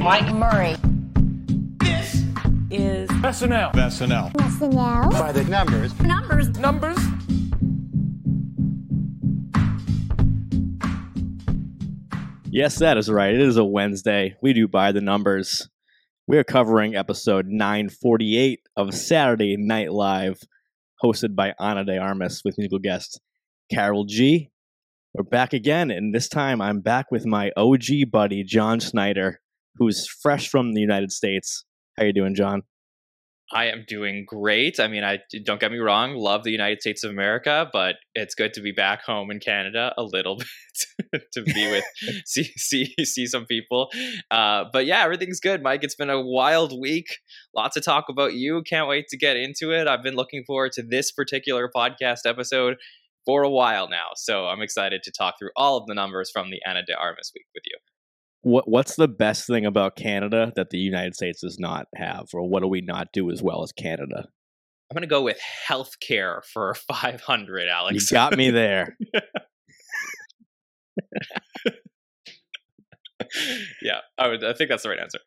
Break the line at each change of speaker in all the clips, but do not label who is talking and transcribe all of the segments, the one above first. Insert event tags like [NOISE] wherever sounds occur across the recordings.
Mike Murray.
This
is
SNL.
SNL.
SNL.
By the numbers.
Numbers.
Numbers.
Yes, that is right. It is a Wednesday. We do by the numbers. We are covering episode 948 of Saturday Night Live, hosted by Ana de Armas with musical guest Karol G. We're back again, and this time I'm back with my OG buddy Jon Schneider, who's fresh from the United States. How you doing, Jon?
I am doing great. I mean, I don't get me wrong, love the United States of America, but it's good to be back home in Canada a little [LAUGHS] bit to be with [LAUGHS] see see see some people. Uh, but yeah, everything's good, Mike. It's been a wild week. Lots to talk about you. Can't wait to get into it. I've been looking forward to this particular podcast episode for a while now, so I'm excited to talk through all of the numbers from the Ana de Armas week with you
what what's the best thing about Canada that the United States does not have, or what do we not do as well as Canada?
I'm gonna go with healthcare for [LAUGHS] 500, Alex.
You got me [LAUGHS] there.
yeah, I would. I think that's the right answer.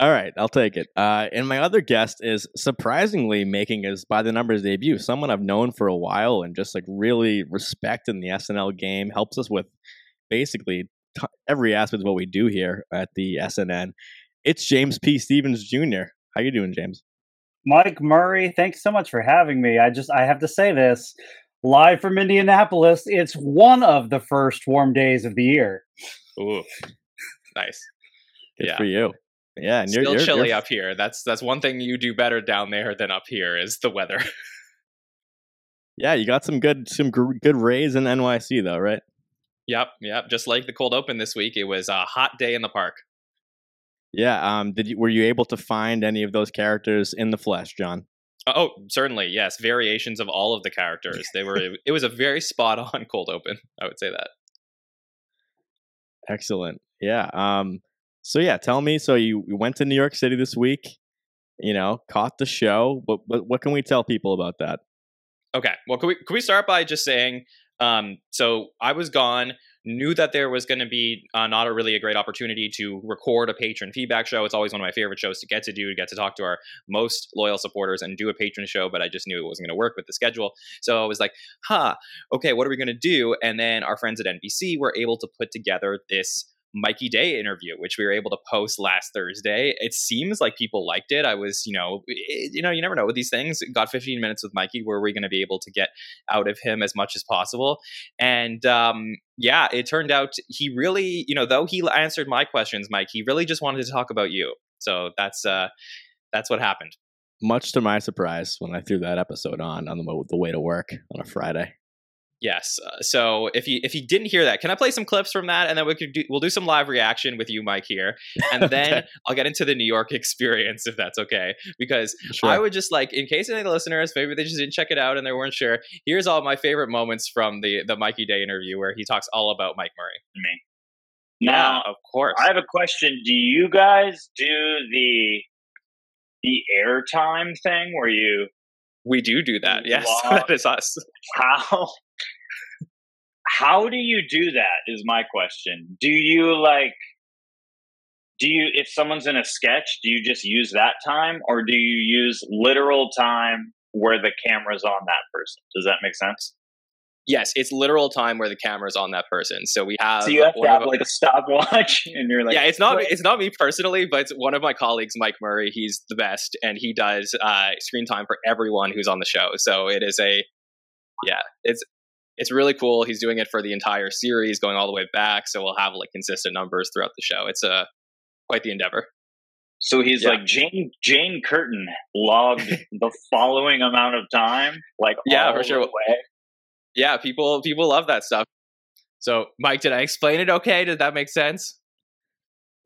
All right, I'll take it. Uh, and my other guest is surprisingly making his by the numbers debut. Someone I've known for a while and just like really respect in the SNL game. Helps us with basically every aspect of what we do here at the SNN. It's James P. Stephens Jr. How you doing, James?
Mike Murray, thanks so much for having me. I just I have to say this live from Indianapolis. It's one of the first warm days of the year.
Ooh, nice.
Good yeah. for you. Yeah,
and Still you're, you're chilly you're... up here. That's that's one thing you do better down there than up here is the weather. [LAUGHS]
yeah, you got some good some good rays in NYC though, right?
Yep, yep. Just like the cold open this week, it was a hot day in the park.
Yeah. Um. Did you were you able to find any of those characters in the flesh, Jon?
Uh, oh, certainly. Yes. Variations of all of the characters. They were. [LAUGHS] it was a very spot on cold open. I would say that.
Excellent. Yeah. Um. So yeah, tell me. So you, you went to New York City this week. You know, caught the show. What what, what can we tell people about that?
Okay. Well, can we can we start by just saying um, so I was gone, knew that there was going to be uh, not a really a great opportunity to record a patron feedback show. It's always one of my favorite shows to get to do, to get to talk to our most loyal supporters and do a patron show, but I just knew it wasn't going to work with the schedule. So I was like, huh, okay, what are we going to do? And then our friends at NBC were able to put together this Mikey Day interview, which we were able to post last Thursday. It seems like people liked it. I was, you know, it, you know, you never know with these things. Got 15 minutes with Mikey. Were we going to be able to get out of him as much as possible? And um, yeah, it turned out he really, you know, though he answered my questions, Mike, he really just wanted to talk about you. So that's uh, that's what happened.
Much to my surprise, when I threw that episode on on the way to work on a Friday.
Yes. Uh, so if you if you didn't hear that, can I play some clips from that, and then we could do, we'll do some live reaction with you, Mike, here, and [LAUGHS] then okay. I'll get into the New York [LAUGHS] experience if that's okay. Because sure. I would just like, in case any of the listeners maybe they just didn't check it out and they weren't sure. Here's all my favorite moments from the the Mikey Day interview where he talks all about Mike Murray.
Me.
Now, yeah, of course.
I have a question. Do you guys do the the airtime thing where you
we do do that. Yes, [LAUGHS] that is us.
How how do you do that is my question do you like do you if someone's in a sketch do you just use that time or do you use literal time where the camera's on that person does that make sense
yes it's literal time where the camera's on that person so we have
so you have to have like a stopwatch [LAUGHS] and you're like
yeah it's not it's not me personally but it's one of my colleagues mike murray he's the best and he does uh, screen time for everyone who's on the show so it is a yeah it's it's really cool. He's doing it for the entire series, going all the way back. So we'll have like consistent numbers throughout the show. It's a uh, quite the endeavor.
So he's yeah. like Jane Jane Curtin logged [LAUGHS] the following amount of time, like
yeah, for sure. Yeah, people people love that stuff. So, Mike, did I explain it okay? Did that make sense?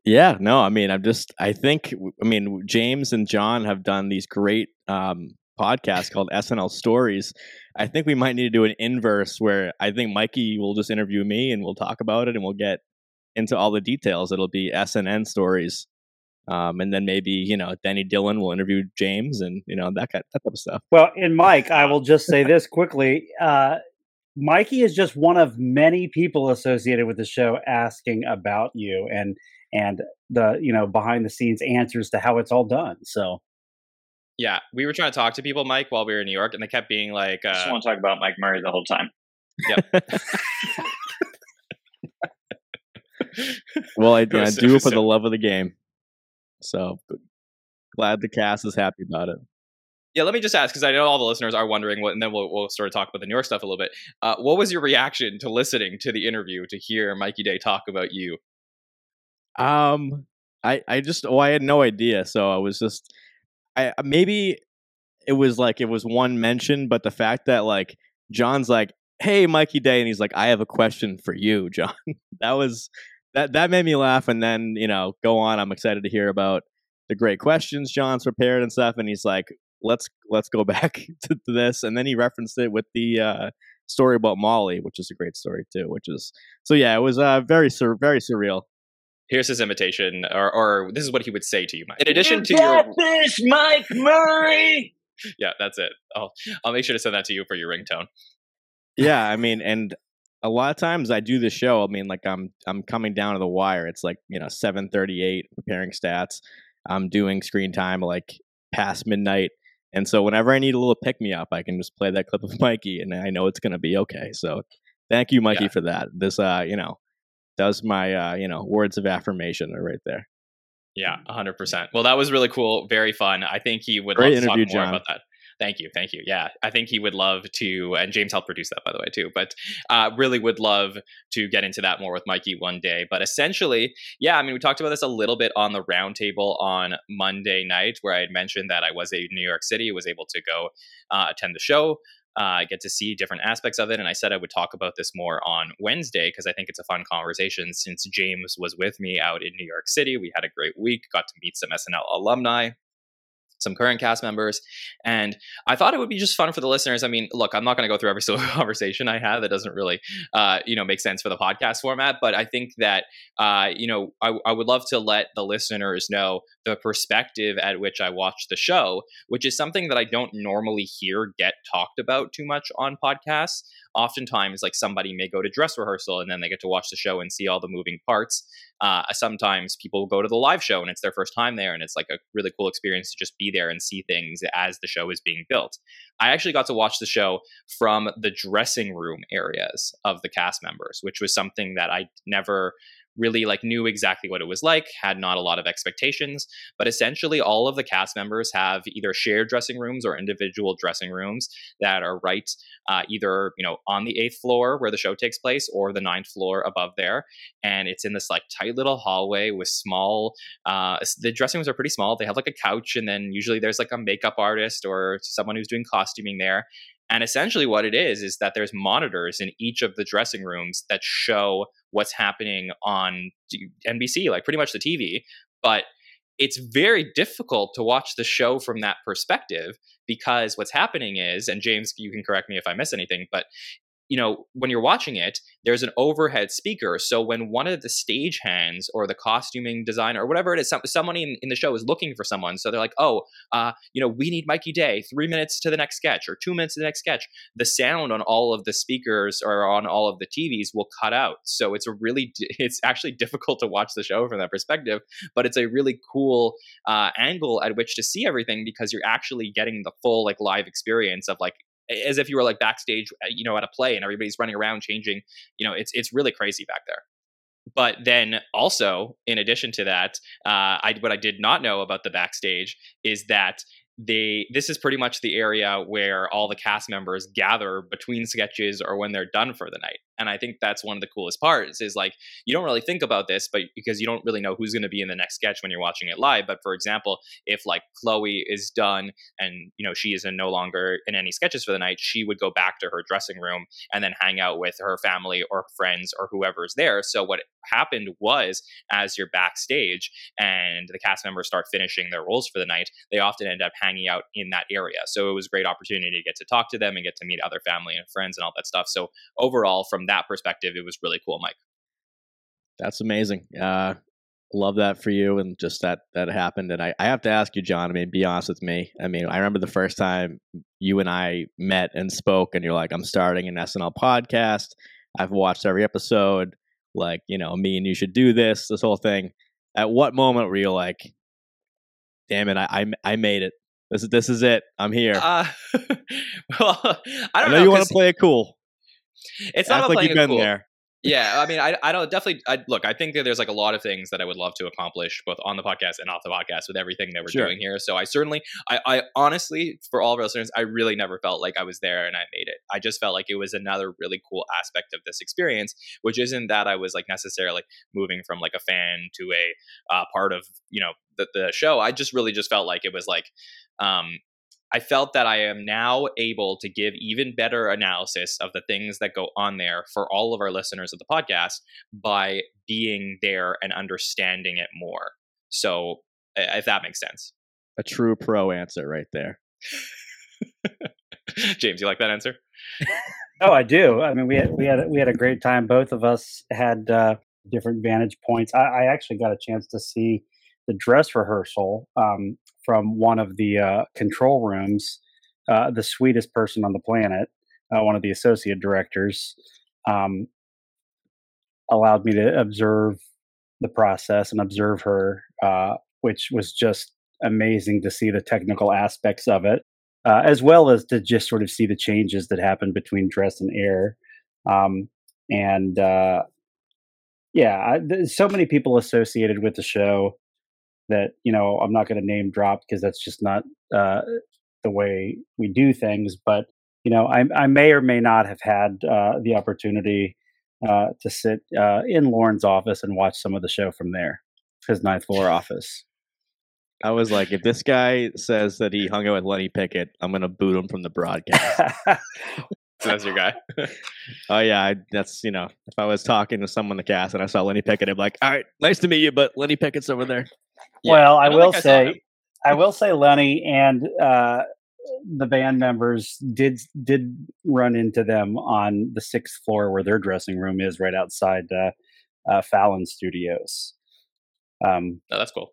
Yeah, no, I mean, I'm just, I think, I mean, James and Jon have done these great um, podcasts called SNL Stories, I think we might need to do an inverse where I think Mikey will just interview me and we'll talk about it and we'll get into all the details. It'll be SNN stories. Um, and then maybe, you know, Denny Dillon will interview James and, you know, that, kind, that type of stuff.
Well, and Mike, I will just say [LAUGHS] this quickly. Uh, Mikey is just one of many people associated with the show asking about you. And and the you know behind the scenes answers to how it's all done. So
Yeah, we were trying to talk to people, Mike, while we were in New York, and they kept being like,
I just
uh,
want to talk about Mike Murray the whole time. [LAUGHS]
well, I, [LAUGHS]
It
I do
it
it
was
for the love of the game. So glad the cast is happy about it.
Yeah, let me just ask because I know all the listeners are wondering what, and then we'll, we'll sort of talk about the New York stuff a little bit. Uh, what was your reaction to listening to the interview to hear Mikey Day talk about you?
Um, I I just oh I had no idea, so I was just I maybe it was like it was one mention, but the fact that like Jon's like, "Hey, Mikey Day," and he's like, "I have a question for you, [LAUGHS] Jon." that was that that made me laugh, and then you know go on. I'm excited to hear about the great questions John's prepared and stuff, and he's like, "Let's let's go [LAUGHS] back to, to this," and then he referenced it with the uh, story about Molly, which is a great story too. Which is so yeah, it was uh, very sur- very surreal.
Here's his invitation, or, or this is what he would say to you, Mike. In addition
you
to
got
your,
this, Mike Murray. [LAUGHS]
yeah, that's it. I'll I'll make sure to send that to you for your ringtone.
yeah i mean and a lot of times i do the show i mean like i'm i'm coming down to the wire it's like you know 738 preparing stats i'm doing screen time like past midnight and so whenever i need a little pick me up i can just play that clip of [LAUGHS] mikey and i know it's going to be okay so thank you mikey
Yeah.
for that this uh you know does my uh you know words of affirmation are right there
Yeah, 100%. Well, that was really cool. Very fun. I think he would
Great
love to talk more
Jon.
about that. Thank you. Thank you. Yeah, I think he would love to, and James helped produce that, by the way, too. But uh, really would love to get into that more with Mikey one day. But essentially, yeah, I mean, we talked about this a little bit on the roundtable on Monday night, where I had mentioned that I was in New York City, was able to go uh, attend the show. Uh, get to see different aspects of it. And I said I would talk about this more on Wednesday because I think it's a fun conversation since James was with me out in New York City. We had a great week, got to meet some SNL alumni, some current cast members. And I thought it would be just fun for the listeners. I mean, look, I'm not going to go through every [LAUGHS] single conversation I have. That doesn't really, uh, you know, make sense for the podcast format. But I think that, uh, you know, I, I would love to let the listeners know the perspective at which I watch the show, which is something that I don't normally hear get talked about too much on podcasts. Oftentimes, like somebody may go to dress rehearsal and then they get to watch the show and see all the moving parts. Uh, sometimes people go to the live show and it's their first time there, and it's like a really cool experience to just be there and see things as the show is being built. I actually got to watch the show from the dressing room areas of the cast members, which was something that I never really like knew exactly what it was like had not a lot of expectations but essentially all of the cast members have either shared dressing rooms or individual dressing rooms that are right uh, either you know on the eighth floor where the show takes place or the ninth floor above there and it's in this like tight little hallway with small uh, the dressing rooms are pretty small they have like a couch and then usually there's like a makeup artist or someone who's doing costuming there and essentially what it is is that there's monitors in each of the dressing rooms that show what's happening on NBC like pretty much the TV but it's very difficult to watch the show from that perspective because what's happening is and James you can correct me if I miss anything but you know when you're watching it there's an overhead speaker so when one of the stage hands or the costuming designer or whatever it is some, someone in, in the show is looking for someone so they're like oh uh, you know we need mikey day three minutes to the next sketch or two minutes to the next sketch. The sound on all of the speakers or on all of the tvs will cut out so it's a really [LAUGHS] it's actually difficult to watch the show from that perspective but it's a really cool uh, angle at which to see everything because you're actually getting the full like live experience of like as if you were like backstage uh, you know at a play and everybody's running around changing you know it's it's really crazy back there. But then also in addition to that uh, I what I did not know about the backstage is that they this is pretty much the area where all the cast members gather between sketches or when they're done for the night and i think that's one of the coolest parts is like you don't really think about this but because you don't really know who's going to be in the next sketch when you're watching it live but for example if like chloe is done and you know she is no longer in any sketches for the night she would go back to her dressing room and then hang out with her family or friends or whoever's there. So what happened was as you're backstage and the cast members start finishing their roles for the night they often end up hanging out in that area. So it was a great opportunity to get to talk to them and get to meet other family and friends and all that stuff. So overall from that perspective it was really cool mike
That's amazing. Uh, love that for you, and just that that happened. And I, I have to ask you, Jon. I mean, be honest with me. I mean, I remember the first time you and I met and spoke, and you're like, "I'm starting an SNL podcast. I've watched every episode. Like, you know, me and you should do this. This whole thing." At what moment were you like, "Damn it, I I, I made it. This is this is it. I'm here."
Uh, [LAUGHS] well, [LAUGHS] I
I
don't
know,
know.
you want to play it cool.
It's not
like
playing
you've been
cool.
there.
Yeah, I mean, I, I don't definitely. I, look, I think that there's like a lot of things that I would love to accomplish both on the podcast and off the podcast with everything that we're
Sure.
doing here. So I certainly, I, I honestly, for all of our listeners, I really never felt like I was there and I made it. I just felt like it was another really cool aspect of this experience, which isn't that I was like necessarily moving from like a fan to a uh, part of you know the, the show. I just really just felt like it was like. Um, I felt that I am now able to give even better analysis of the things that go on there for all of our listeners of the podcast by being there and understanding it more. So, if that makes sense.
A true pro answer right there. [LAUGHS]
James, you like that answer? [LAUGHS]
Oh, I do. I mean, we had we had we had a great time. Both of us had uh, different vantage points. I, I actually got a chance to see the dress rehearsal um, from one of the uh, control rooms. Uh, the sweetest person on the planet, uh, one of the associate directors, um, allowed me to observe the process and observe her, uh, which was just amazing to see the technical aspects of it uh, as well as to just sort of see the changes that happen between dress and air. Um, and uh, yeah, I, so many people associated with the show that you know I'm not going to name drop because that's just not uh, the way we do things. But you know, I, I may or may not have had uh, the opportunity uh, to sit uh, in Lorne's office and watch some of the show from there, his ninth floor office.
I was like, if this guy says that he hung out with Lenny Pickett, I'm gonna boot him from the broadcast. [LAUGHS]
So that's your guy.
oh yeah, I, that's you know, if I was talking to someone in the cast and I saw Lenny Pickett, I'd be like, all right, nice to meet you, but Lenny Pickett's over there.
Yeah,
well, I,
don't
will
think saw him.
say, I will say, Lenny and uh, the band members did did run into them on the sixth floor where their dressing room is, right outside uh, uh, Fallon Studios. Um,
No, that's cool.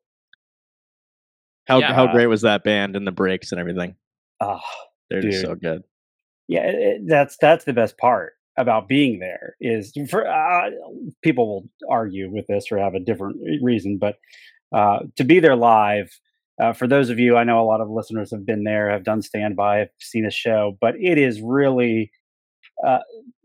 How
Yeah.
how great was that band and the breaks and everything?
ah,
They're just so good.
yeah, it, it- that's that's the best part about being there is for uh, people will argue with this or have a different reason, but uh, to be there live. Uh, for those of you, I know a lot of listeners have been there, have done standby, have seen a show, but it is really uh,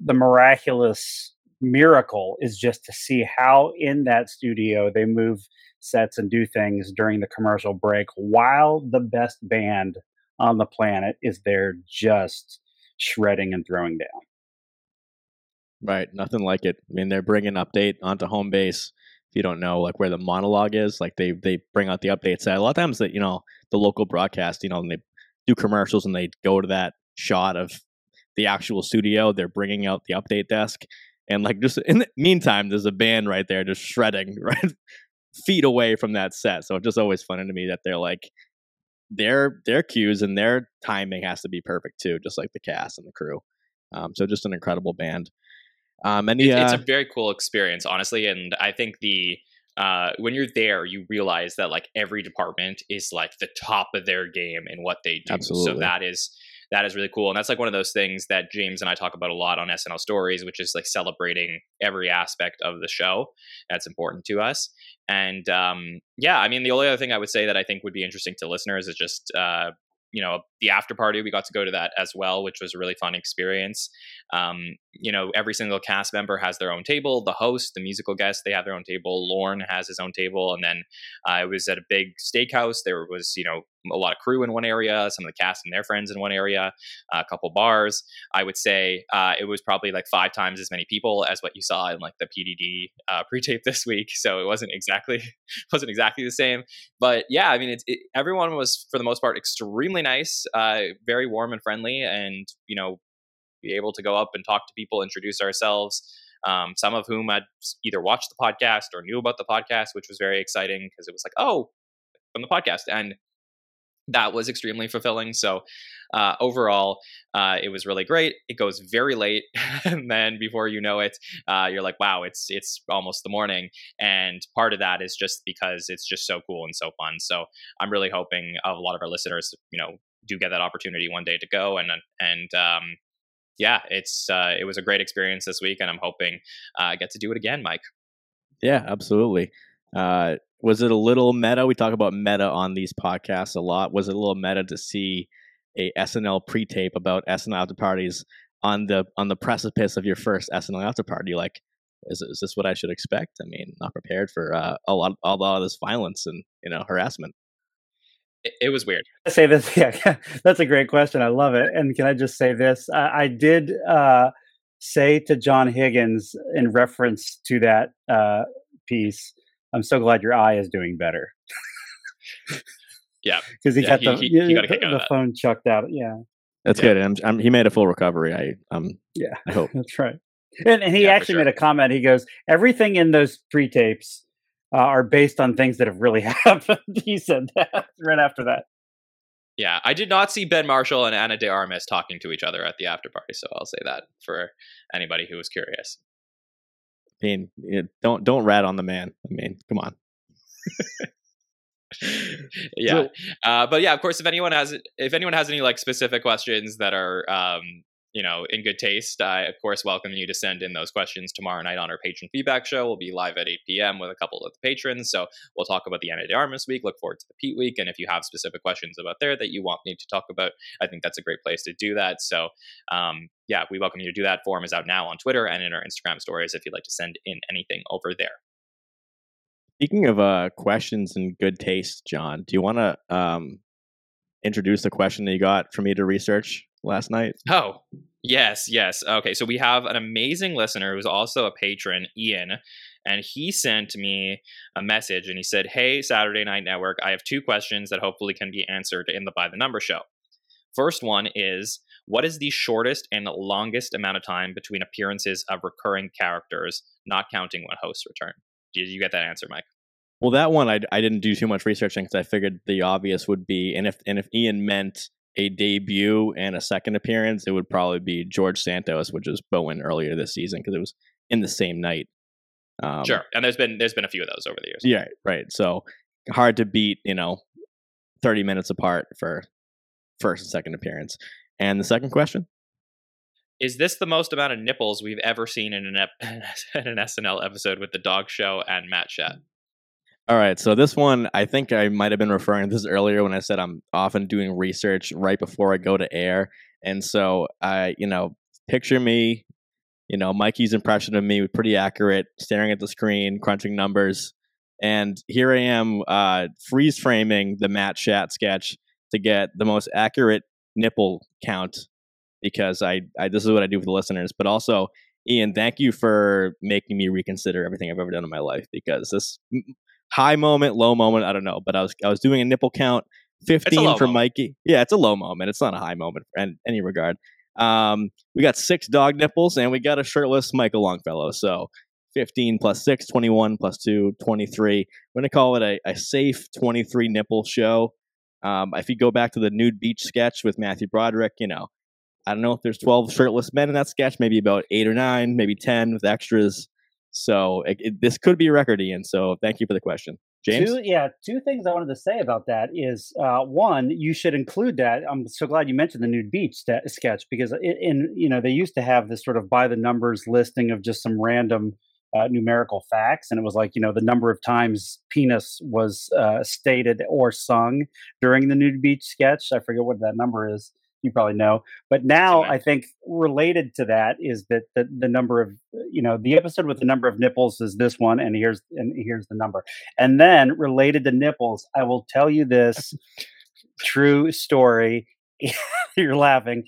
the miraculous miracle is just to see how in that studio they move sets and do things during the commercial break while the best band on the planet is there just shredding and throwing down.
Right, nothing like it. I mean, they're bringing update onto home base. You don't know, like where the monologue is, like they they bring out the updates. A lot of times that you know the local broadcast, you know, when they do commercials and they go to that shot of the actual studio, they're bringing out the update desk, and like just in the meantime, there's a band right there just shredding [LAUGHS] right feet away from that set. So it's just always funny to me that they're like their their cues and their timing has to be perfect too, just like the cast and the crew. Um, so just an incredible band. Um, and
It- It's a very cool experience, honestly. And I think the uh, when you're there, you realize that like every department is like the top of their game in what they do.
Absolutely.
So that is that is really cool, and that's like one of those things that James and I talk about a lot on SNL Stories, which is like celebrating every aspect of the show. That's important to us. And um, yeah, I mean, the only other thing I would say that I think would be interesting to listeners is just uh, you know the after party. We got to go to that as well, which was a really fun experience. Um, you know, every single cast member has their own table. The host, the musical guest, they have their own table. Lorne has his own table, and then uh, I was at a big steakhouse. There was, you know, a lot of crew in one area, some of the cast and their friends in one area, a couple bars. I would say uh, it was probably like five times as many people as what you saw in like the PDD uh, [LAUGHS] pre-tape this week. So it wasn't exactly [LAUGHS] wasn't exactly the same, but yeah, I mean, it's it, everyone was for the most part extremely nice, uh, very warm and friendly, and you know, be able to go up and talk to people, introduce ourselves. Um, some of whom had either watched the podcast or knew about the podcast, which was very exciting because it was like, oh, from the podcast, and that was extremely fulfilling. So uh, overall, uh, it was really great. It goes very late, [LAUGHS] and then before you know it, uh, you're like, wow, it's it's almost the morning. And part of that is just because it's just so cool and so fun. So I'm really hoping a lot of our listeners, you know, do get that opportunity one day to go and and um, yeah, it's uh, it was a great experience this week, and I'm hoping uh, I get to do it again, Mike.
Yeah, absolutely. Was it a little meta? We talk about meta on these podcasts a lot. Was it a little meta to see a SNL pre-tape about SNL after parties on the on the precipice of your first SNL after party? Like, is is this what I should expect? I mean, not prepared for uh, a lot a lot of this violence and you know harassment.
It, it was weird.
I say this, [LAUGHS] yeah, that's a great question. I love it. And can I just say this? I, I did uh, say to John Higgins in reference to that uh, piece, I'm so glad your eye is doing better.
Yeah. [LAUGHS]
because he
Yeah,
got
he-
the,
he- he got
the,
kick out
the
that.
phone chucked out. Yeah,
That's
Yeah.
good. I'm, I'm, he made a full recovery. I um
yeah,
I hope. [LAUGHS]
that's right. And, and he
Yeah,
actually
sure.
made a comment. He goes, "Everything in those pre-tapes uh, are based on things that have really [LAUGHS] happened." he said that right after that.
Yeah, I did not see Ben Marshall and Ana De Armas talking to each other at the after party, so I'll say that for anybody who was curious.
I mean, it- don't don't rat on the man. I mean, come on.
yeah, uh, but yeah, of course, if anyone has if anyone has any like specific questions that are um, you know in good taste, I of course welcome you to send in those questions tomorrow night on our patron feedback show. We'll be live at 8 p.m. with a couple of the patrons, so we'll talk about the Ana de Armas week. Look forward to the Pete week, and if you have specific questions about there that you want me to talk about, I think that's a great place to do that. So um, yeah, we welcome you to do that. Forum is out now on Twitter and in our Instagram stories if you'd like to send in anything over there.
Speaking of uh, questions and good taste, Jon, do you want to um, introduce the question that you got for me to research last night?
Oh, yes, yes. Okay, so we have an amazing listener who's also a patron, Ian, and he sent me a message and he said, Hey, Saturday Night Network, I have two questions that hopefully can be answered in the By the Number show. First one is What is the shortest and longest amount of time between appearances of recurring characters, not counting when hosts return? Did you get that answer, Mike?
Well, that one I, I didn't do too much researching because I figured the obvious would be, and if and if Ian meant a debut and a second appearance, it would probably be George Santos, which was Bowen earlier this season because it was in the same night. Um,
sure. And there's been there's been a few of those over the years.
Yeah, right. So hard to beat, you know, 30 minutes apart for first and second appearance. And the second question?
Is this the most amount of nipples we've ever seen in an, ep- [LAUGHS] in an SNL episode with the dog show and Matt Shet?
All right. So this one, I think I might have been referring to this earlier when I said I'm often doing research right before I go to air. And so I, you know, picture me, you know, Mikey's impression of me was pretty accurate, staring at the screen, crunching numbers. And here I am uh, freeze framing the Matt Shat sketch to get the most accurate nipple count because I, I this is what I do for the listeners. But also, Ian, thank you for making me reconsider everything I've ever done in my life because this high moment, low moment, I don't know. But I was I was doing a nipple count, fifteen for
moment.
Mikey. Yeah, it's a low moment. It's not a high moment in any regard. Um, we got six dog nipples and we got a shirtless Michael Longfellow. So 15 plus 6, 21 plus 2, 23. We're going to call it a, a safe 23 nipple show. Um, if you go back to the nude beach sketch with Matthew Broderick, you know, I don't know if there's 12 shirtless men in that sketch, maybe about eight or nine, maybe 10 with extras. So it, it- this could be a record, Ian. So thank you for the question. James?
Two, yeah, two things I wanted to say about that is uh, one, you should include that. I'm so glad you mentioned the nude beach sta sketch because in, in you know they used to have this sort of by the numbers listing of just some random uh, numerical facts, and it was like you know the number of times penis was uh, stated or sung during the nude beach sketch. I forget what that number is. You probably know, but now I think related to that is that the, the number of you know the episode with the number of nipples is this one, and here's and here's the number. And then related to nipples, I will tell you this true story. [LAUGHS] You're laughing.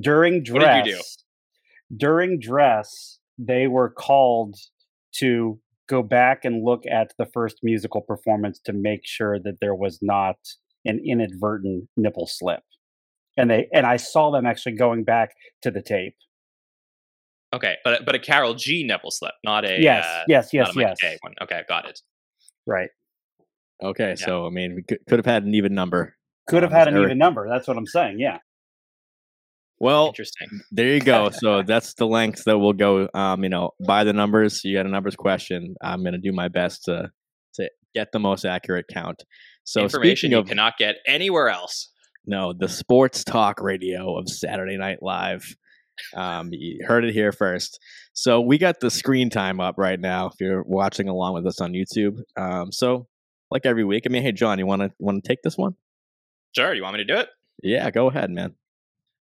During
What
dress,
did you do?
during dress, they were called to go back and look at the first musical performance to make sure that there was not an inadvertent nipple slip. And they and I saw them actually going back to the tape.
Okay, but but a Karol G Neville slip, not a
yes,
uh,
yes, yes,
not a
yes.
K one. Okay, got it.
Right.
Okay. So, I mean, we could, could have had an even number.
Could have
Um,
had an
Eric-
even number. That's what I'm saying. Yeah.
Well,
Interesting.
There you go. [LAUGHS] So that's the length that we'll go. Um, you know, by the numbers. You got a numbers question. I'm going to do my best to to get the most accurate count. So
Information
speaking
you
of
cannot get anywhere else.
No, the sports talk radio of Saturday Night Live. Um, you heard it here first. So we got the screen time up right now. If you're watching along with us on YouTube, um, so like every week, I mean, hey Jon, you want to want to take this one?
Sure. You want me to do it?
Yeah, go ahead, man.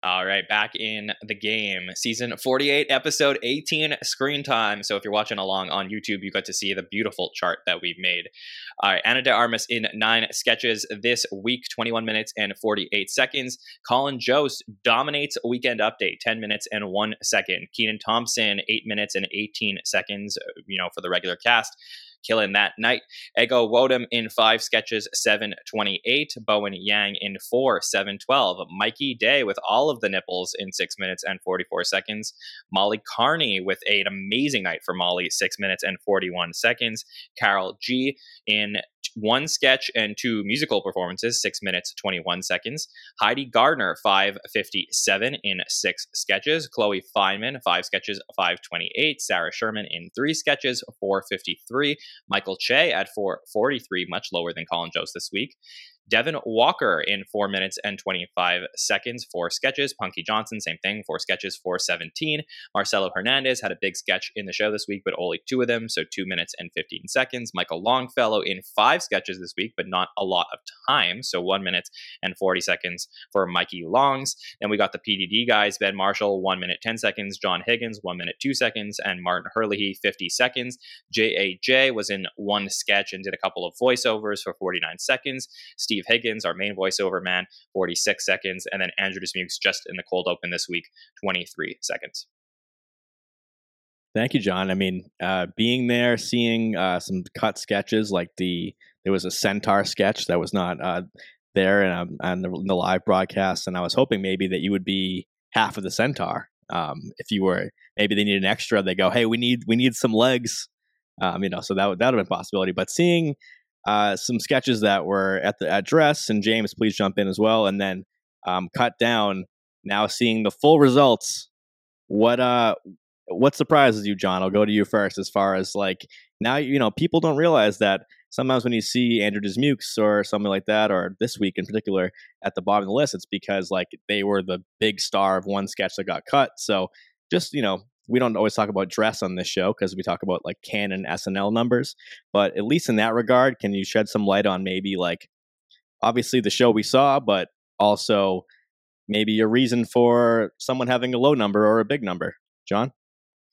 All right, back in the game. Season 48, episode 18, screen time. So if you're watching along on YouTube, you got to see the beautiful chart that we've made. All right, Ana de Armas in nine sketches this week, 21 minutes and 48 seconds. Colin Jost dominates Weekend Update, 10 minutes and one second. Kenan Thompson, 8 minutes and 18 seconds, uh, you know, for the regular cast killing that night. Ego Nwodim in five sketches, 728. Bowen Yang in four, 712. Mikey Day with all of the nipples in six minutes and 44 seconds. Molly Kearney with an amazing night for Molly, six minutes and 41 seconds. Karol G in one sketch and two musical performances, six minutes, 21 seconds. Heidi Gardner, 557 in six sketches. Chloe Fineman, five sketches, 528. Sarah Sherman in three sketches, 453. Michael Che at 443, much lower than Colin Jost this week. Devon Walker in four minutes and 25 seconds, four sketches. Punky Johnson, same thing, four sketches, 417. Marcelo Hernandez had a big sketch in the show this week, but only two of them, so two minutes and 15 seconds. Michael Longfellow in five sketches this week, but not a lot of time, so one minute and 40 seconds for Mikey Longs. Then we got the PDD guys Ben Marshall, one minute, 10 seconds. John Higgins, one minute, two seconds. And Martin Herlihy, 50 seconds. JAJ was in one sketch and did a couple of voiceovers for 49 seconds. Steve Steve Higgins, our main voiceover man, 46 seconds, and then Andrew Dismukes just in the cold open this week, 23 seconds.
Thank you, Jon. I mean, uh, being there, seeing uh, some cut sketches, like the there was a centaur sketch that was not uh, there and um, on the, the, live broadcast, and I was hoping maybe that you would be half of the centaur. Um, if you were, maybe they need an extra. They go, hey, we need we need some legs. Um, you know, so that would that would have been a possibility. But seeing uh, some sketches that were at the address, and James, please jump in as well, and then um, cut down. Now seeing the full results, what uh, what surprises you, Jon? I'll go to you first. As far as like now, you know, people don't realize that sometimes when you see Andrew Dismukes or something like that, or this week in particular at the bottom of the list, it's because like they were the big star of one sketch that got cut. So just you know we don't always talk about dress on this show because we talk about like canon SNL numbers. But at least in that regard, can you shed some light on maybe like obviously the show we saw, but also maybe a reason for someone having a low number or a big number? Jon?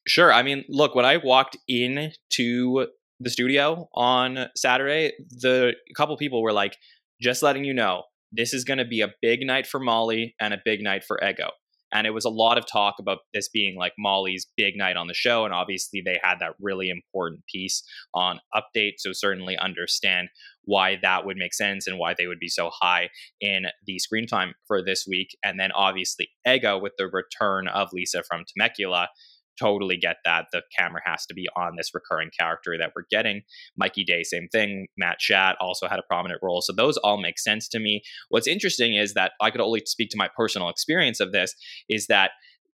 Sure. I mean, look, when I walked in to the studio on Saturday, the couple people were like, just letting you know, this is going to be a big night for Molly and a big night for Ego. And it was a lot of talk about this being like Molly's big night on the show. And obviously, they had that really important piece on update. So, certainly understand why that would make sense and why they would be so high in the screen time for this week. And then, obviously, Ego with the return of Lisa from Temecula totally get that. The camera has to be on this recurring character that we're getting. Mikey Day, same thing. Matt Shatt also had a prominent role. So those all make sense to me. What's interesting is that I could only speak to my personal experience of this is that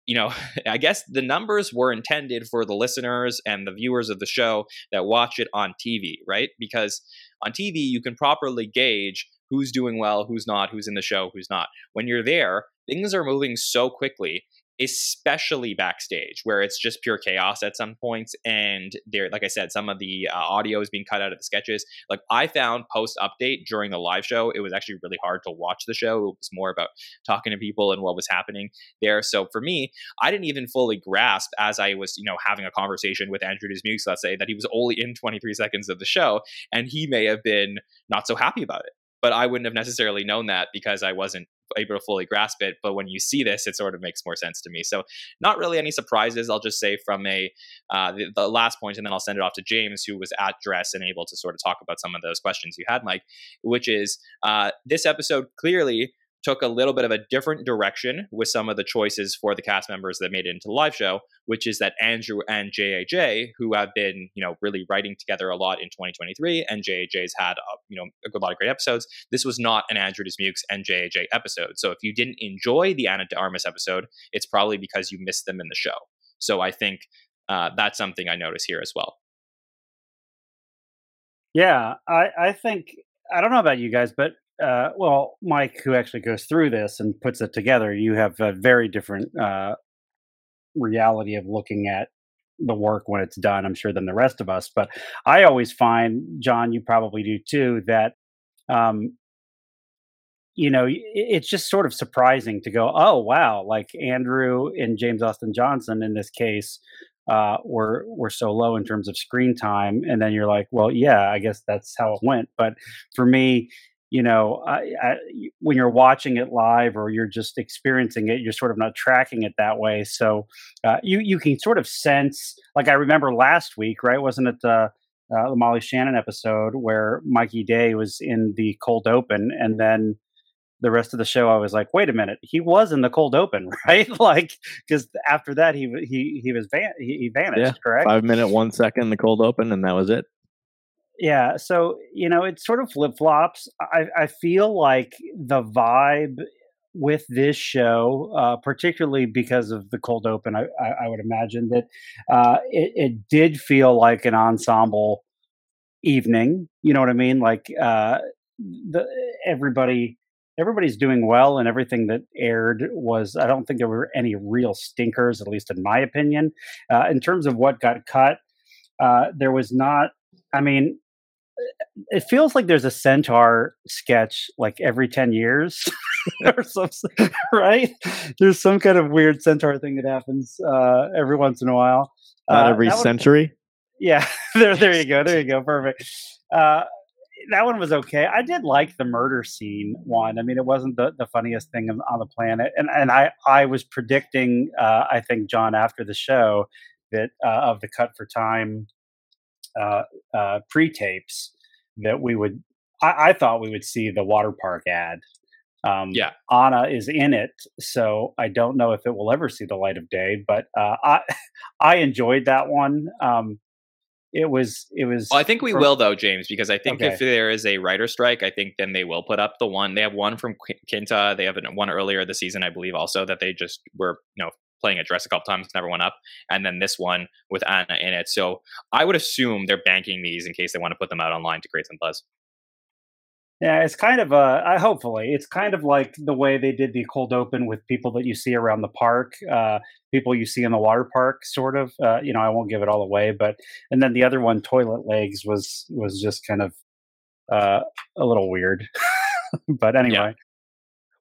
you know, [LAUGHS] I guess the numbers were intended for the listeners and the viewers of the show that watch it on TV, right? Because on TV, you can properly gauge who's doing well, who's not, who's in the show, who's not. When you're there, things are moving so quickly especially backstage where it's just pure chaos at some points and there like i said some of the uh, audio is being cut out of the sketches. Like i found post update during the live show it was actually really hard to watch the show. It was more about talking to people and what was happening there. So for me i didn't even fully grasp as i was you know having a conversation with andrew dismukes let's say that he was only in 23 seconds of the show and he may have been not so happy about it. But I wouldn't have necessarily known that because I wasn't able to fully grasp it. But when you see this, it sort of makes more sense to me. So not really any surprises. I'll just say from a uh, the, the, last point, and then I'll send it off to James, who was at Dress and able to sort of talk about some of those questions you had, Mike. Which is uh, this episode clearly took a little bit of a different direction with some of the choices for the cast members that made it into the live show, which is that Andrew and JAJ, who have been, you know, really writing together a lot in 2023, and JAJ's had, uh, you know, a good lot of great episodes. This was not an Andrew Dismukes and JAJ episode. So if you didn't enjoy the Ana de Armas episode, it's probably because you missed them in the show. So I think uh, that's something I notice here as well.
Yeah, I, I think I don't know about you guys, but uh, well, Mike, who actually goes through this and puts it together, you have a very different uh, reality of looking at the work when it's done, I'm sure, than the rest of us. But I always find, Jon, you probably do too, that um, you know, it's just sort of surprising to go, oh wow, like Andrew and James Austin Johnson in this case uh, were were so low in terms of screen time, and then you're like, well, yeah, I guess that's how it went. But for me, you know, I, I, when you're watching it live or you're just experiencing it, you're sort of not tracking it that way. So uh, you you can sort of sense, like I remember last week, right? Wasn't it uh, uh, the Molly Shannon episode where Mikey Day was in the cold open, and then the rest of the show, I was like, wait a minute, he was in the cold open, [LAUGHS] right? like, because after that, he he he was van- he, he vanished,
Yeah,
correct?
Five minute, one second, the cold open, and that was it.
Yeah so you know it sort of flip-flops. I i feel like the vibe with this show uh particularly because of the cold open i i, I would imagine that uh it, it did feel like an ensemble evening you know what i mean? Like uh the everybody everybody's doing well and everything that aired was i don't think there were any real stinkers at least in my opinion. Uh, in terms of what got cut uh, there was not i mean it feels like there's a centaur sketch like every 10 years [LAUGHS] or something [LAUGHS] right? There's some kind of weird centaur thing that happens uh, every once in a while.
Not
Uh,
every
one-
century.
yeah [LAUGHS] there there you go there you go perfect. Uh, that one was okay. I did like the murder scene one. I mean it wasn't the, the funniest thing on, on the planet and and i i was predicting uh, i think jon after the show that uh, of the cut for time uh, uh, pre-tapes that we would I, I thought we would see the water park ad um,
Yeah.
Ana is in it, so I don't know if it will ever see the light of day. But uh, I [LAUGHS] I enjoyed that one. Um, it was it was.
Well, I think we
for-
will though, James, because I think
Okay.
if there is a writer strike, I think then they will put up the one. They have one from Qu- Quinta. They have one earlier this season, I believe, also that they just were you know playing a dress a couple times, never went up, and then this one with Ana in it. So I would assume they're banking these in case they want to put them out online to create some buzz.
Yeah, it's kind of uh, I hopefully it's kind of like the way they did the cold open with people that you see around the park, uh, people you see in the water park, sort of. Uh, you know, I won't give it all away, but and then the other one, toilet legs, was was just kind of uh, a little weird. [LAUGHS] but anyway,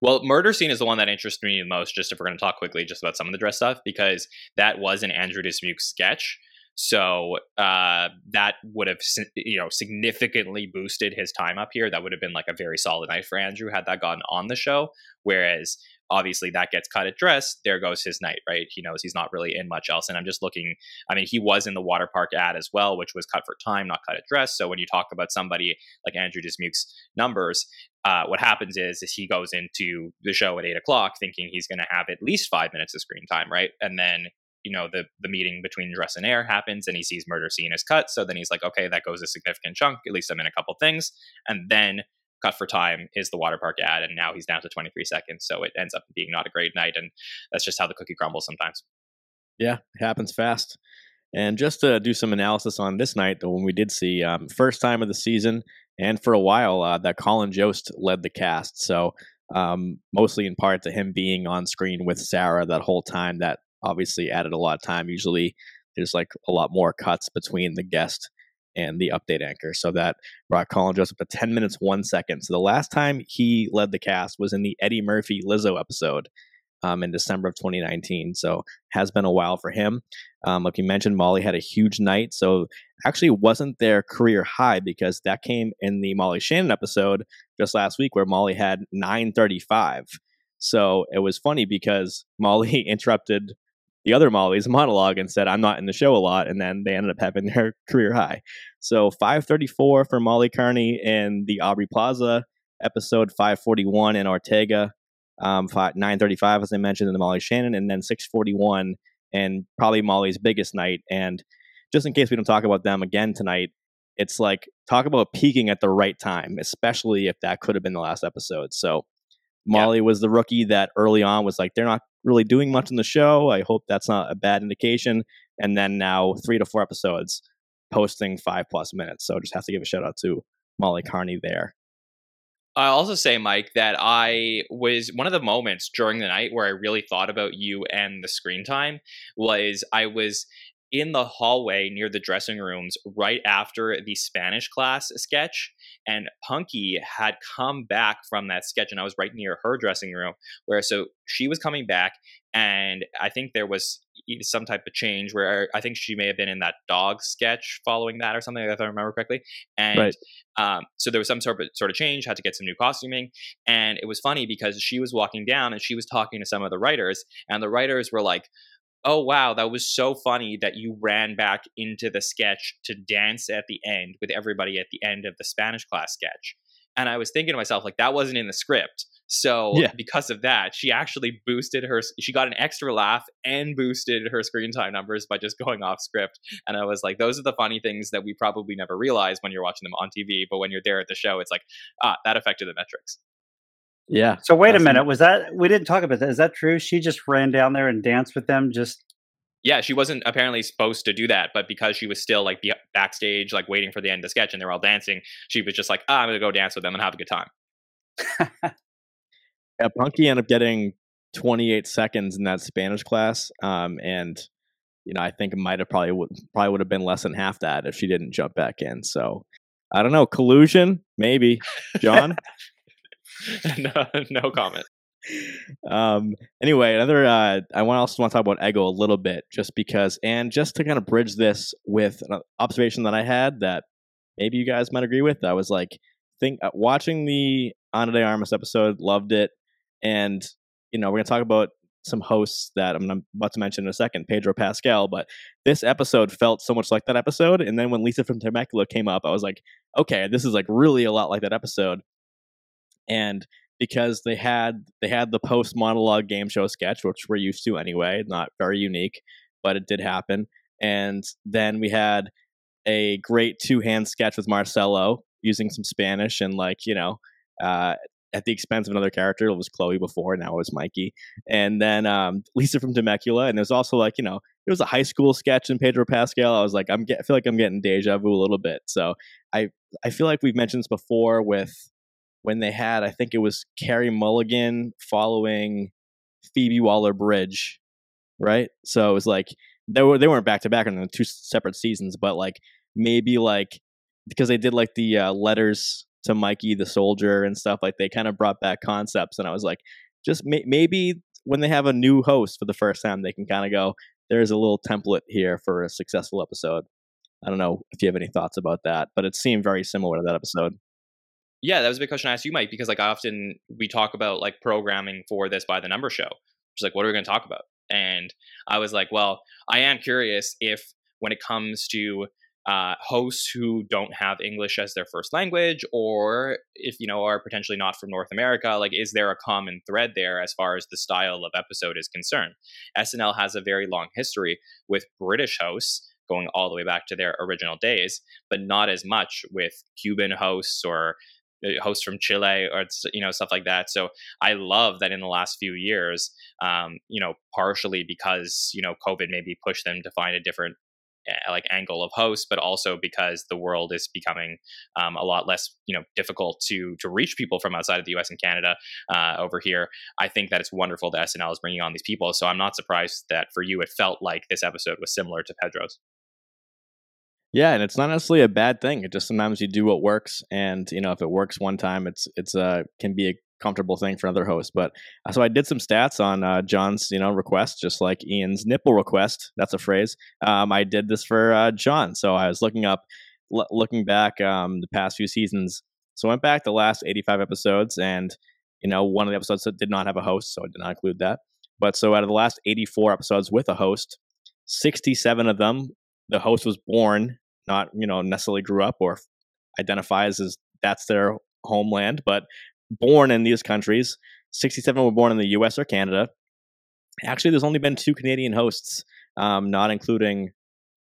Well, murder scene is the one that interests me the most. Just if we're going to talk quickly just about some of the dress stuff, because that was an Andrew Dismuke sketch, so uh, that would have you know significantly boosted his time up here. That would have been like a very solid night for Andrew had that gotten on the show. Whereas obviously that gets cut at dress, there goes his night, right? He knows he's not really in much else. And I'm just looking. I mean, he was in the water park ad as well, which was cut for time, not cut at dress. So when you talk about somebody like Andrew Dismuke's numbers, uh, what happens is, is he goes into the show at eight o'clock thinking he's going to have at least five minutes of screen time, right? And then you know the the meeting between dress and air happens, and he sees murder scene is cut. So then he's like, okay, that goes a significant chunk. At least I'm in a couple things, and then cut for time is the water park ad, and now he's down to 23 seconds. So it ends up being not a great night, and that's just how the cookie crumbles sometimes.
Yeah, it happens fast. And just to do some analysis on this night, the one we did see, um, first time of the season, and for a while, uh, that Colin Jost led the cast. So um, mostly in part to him being on screen with Sarah that whole time. That obviously added a lot of time. Usually, there's like a lot more cuts between the guest and the update anchor, so that brought Colin Jost up to 10 minutes one second. So the last time he led the cast was in the Eddie Murphy Lizzo episode um, in December of 2019. So has been a while for him. Um, like you mentioned, Molly had a huge night. So actually wasn't their career high because that came in the Molly Shannon episode just last week where Molly had 935. So it was funny because [LAUGHS] Molly interrupted the other Molly's monologue and said, I'm not in the show a lot. And then they ended up having their [LAUGHS] career high. So 534 for Molly Kearney in the Aubrey Plaza episode, 541 in Ortega, um, five, 935, as I mentioned, in the Molly Shannon, and then 641 and probably Molly's biggest night. And just in case we don't talk about them again tonight, it's like talk about peaking at the right time, especially if that could have been the last episode. So Molly was the rookie that early on was like, they're not really doing much in the show. I hope that's not a bad indication. And then now three to four episodes posting five plus minutes. So just have to give a shout out to Molly Kearney there.
I'll also say, Mike, that I was one of the moments during the night where I really thought about you and the screen time was I was in the hallway near the dressing rooms right after the Spanish class sketch. And Punky had come back from that sketch, and I was right near her dressing room. Where so she was coming back, and I think there was some type of change where I think she may have been in that dog sketch following that or something, if I remember correctly. And
Right.
um, so there was some sort of sort of change, had to get some new costuming, and it was funny because she was walking down and she was talking to some of the writers, and the writers were like, "Oh wow, that was so funny that you ran back into the sketch to dance at the end with everybody at the end of the Spanish class sketch." And I was thinking to myself, like that wasn't in the script. So
Yeah.
because of that, she actually boosted her. She got an extra laugh and boosted her screen time numbers by just [LAUGHS] going off script. And I was like, those are the funny things that we probably never realize when you're watching them on TV, but when you're there at the show, it's like, ah, that affected the metrics.
Yeah.
So wait a minute, was that we didn't talk about that? Is that true? She just ran down there and danced with them. Just
Yeah, she wasn't apparently supposed to do that, but because she was still like be- backstage, like waiting for the end of the sketch, and they're all dancing, she was just like, ah, "I'm gonna go dance with them and have a good time." [LAUGHS]
Yeah, Punky ended up getting 28 seconds in that Spanish class, um, and you know I think it might have probably would probably would have been less than half that if she didn't jump back in. So I don't know collusion, maybe. Jon. [LAUGHS]
no, no comment.
Um anyway another uh i want also want to talk about ego a little bit just because and just to kind of bridge this with an observation that i had that maybe you guys might agree with. I was like think uh, watching the Ana de Armas episode loved it and you know we're gonna talk about some hosts that i'm about to mention in a second pedro pascal but this episode felt so much like that episode and then when lisa from temecula came up i was like okay this is like really a lot like that episode. And because they had they had the post monologue game show sketch, which we're used to anyway, not very unique, but it did happen. And then we had a great two hand sketch with Marcelo using some Spanish and like you know uh, at the expense of another character. It was Chloe before, now it was Mikey, and then um, Lisa from Temecula. And there's also like you know it was a high school sketch in Pedro Pascal. I was like I'm get, I feel like I'm getting deja vu a little bit. So I I feel like we've mentioned this before with when they had, I think it was Carey Mulligan following Phoebe Waller Bridge, right? So it was like they were they weren't back to back on the two separate seasons, but like maybe like because they did like the uh, letters to Mikey the soldier and stuff, like they kind of brought back concepts, and I was like, just may- maybe when they have a new host for the first time, they can kind of go, there's a little template here for a successful episode. I don't know if you have any thoughts about that, but it seemed very similar to that episode.
Yeah, that was a big question I asked you, Mike, because like I often we talk about like programming for this by the number show. Just like, what are we going to talk about? And I was like, well, I am curious if when it comes to uh, hosts who don't have English as their first language, or if you know are potentially not from North America, like is there a common thread there as far as the style of episode is concerned? SNL has a very long history with British hosts going all the way back to their original days, but not as much with Cuban hosts or hosts from Chile or you know stuff like that. So I love that in the last few years, um, you know, partially because you know COVID maybe pushed them to find a different uh, like angle of hosts, but also because the world is becoming um, a lot less you know difficult to to reach people from outside of the U.S. and Canada uh, over here. I think that it's wonderful that SNL is bringing on these people. So I'm not surprised that for you it felt like this episode was similar to Pedro's.
Yeah, and it's not necessarily a bad thing. It just sometimes you do what works, and you know if it works one time, it's it's uh can be a comfortable thing for another host. But uh, so I did some stats on uh, Jon's you know request, just like Ian's nipple request. That's a phrase. Um, I did this for uh, Jon, so I was looking up, l- looking back um, the past few seasons. So I went back the last eighty-five episodes, and you know one of the episodes did not have a host, so I did not include that. But so out of the last eighty-four episodes with a host, sixty-seven of them the host was born not you know necessarily grew up or identifies as that's their homeland but born in these countries 67 were born in the us or canada. Actually there's only been two canadian hosts um, not including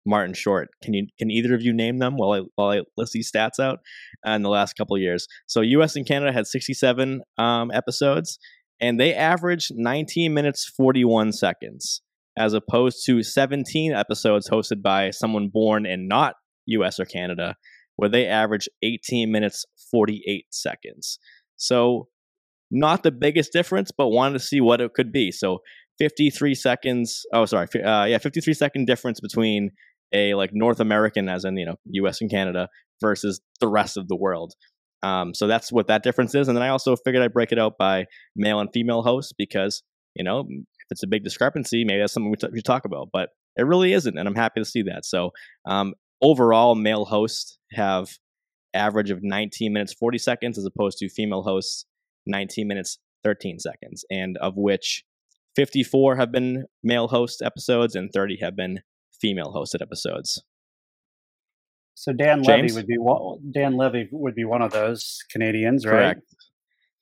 martin short. Can you can either of you name them while i while i list these stats out? Uh, in the last couple years. So us and canada had 67 um, episodes and they averaged 19 minutes 41 seconds as opposed to 17 episodes hosted by someone born in not US or Canada, where they average 18 minutes 48 seconds. So not the biggest difference, but wanted to see what it could be. So 53 seconds. Oh, sorry. Uh, yeah, 53 second difference between a like North American, as in you know U.S. and Canada, versus the rest of the world. Um, so that's what that difference is. And then I also figured I'd break it out by male and female hosts because you know if it's a big discrepancy, maybe that's something we, t- we talk about. But it really isn't, and I'm happy to see that. So um, overall, male hosts have average of 19 minutes 40 seconds as opposed to female hosts 19 minutes 13 seconds, and of which 54 have been male host episodes and 30 have been female hosted episodes.
So Dan
James?
Levy would be one, Dan Levy would be one of those Canadians, right?
Correct.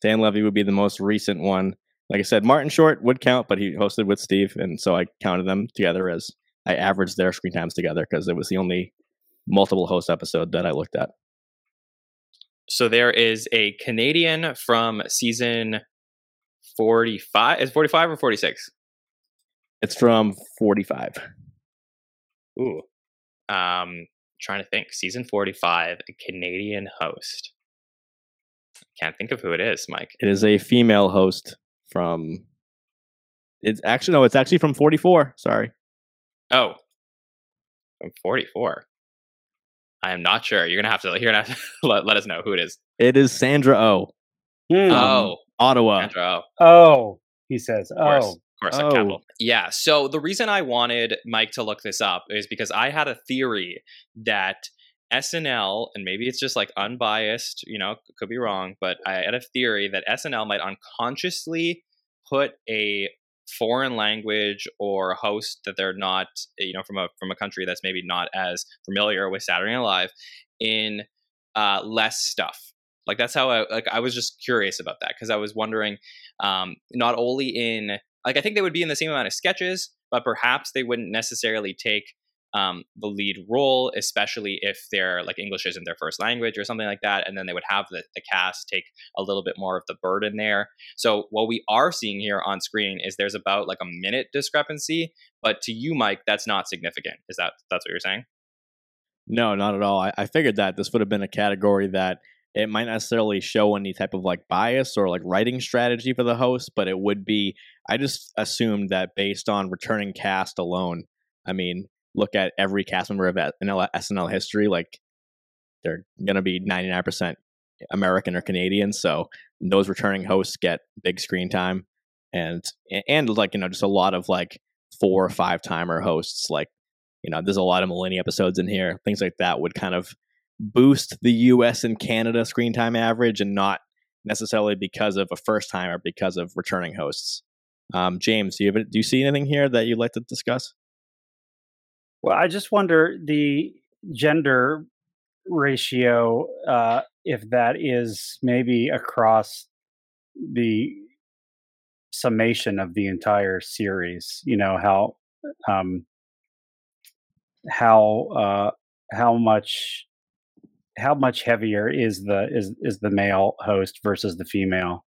Dan Levy would be the most recent one. Like I said, Martin Short would count, but he hosted with Steve, and so I counted them together as I averaged their screen times together because it was the only multiple host episode that I looked at.
So there is a Canadian from season 45. Is 45 or 46?
It's from 45.
Ooh. Um, trying to think. Season 45, a Canadian host. Can't think of who it is, Mike.
It is a female host from. It's actually no, it's actually from 44. Sorry.
Oh, from 44. I am not sure. You're gonna have to. You're gonna have to [LAUGHS] let, let us know who it is.
It is Sandra O.
Hmm.
Oh,
Ottawa.
Sandra Oh.
oh, he says.
Of course.
Oh,
Of course,
Oh.
capital. Yeah. So the reason I wanted Mike to look this up is because I had a theory that SNL, and maybe it's just like unbiased, you know, could be wrong, but I had a theory that SNL might unconsciously put a foreign language or a host that they're not, you know, from a from a country that's maybe not as familiar with Saturday Night Live in uh, less stuff. Like that's how I like. I was just curious about that because I was wondering, um, not only in like I think they would be in the same amount of sketches, but perhaps they wouldn't necessarily take um, the lead role, especially if their like English isn't their first language or something like that, and then they would have the, the cast take a little bit more of the burden there. So what we are seeing here on screen is there's about like a minute discrepancy, but to you, Mike, that's not significant. Is that that's what you're saying?
No, not at all. I, I figured that this would have been a category that it might not necessarily show any type of like bias or like writing strategy for the host, but it would be. I just assumed that based on returning cast alone, I mean, look at every cast member of SNL, history, like they're gonna be ninety nine percent American or Canadian, so those returning hosts get big screen time, and and like you know just a lot of like four or five timer hosts like you know, there's a lot of Millennium episodes in here. Things like that would kind of boost the US and Canada screen time average and not necessarily because of a first time or because of returning hosts. Um, James, do you, have, do you see anything here that you'd like to discuss?
Well, I just wonder the gender ratio, uh, if that is maybe across the summation of the entire series. You know how um, how uh, how much how much heavier is the is is the male host versus the female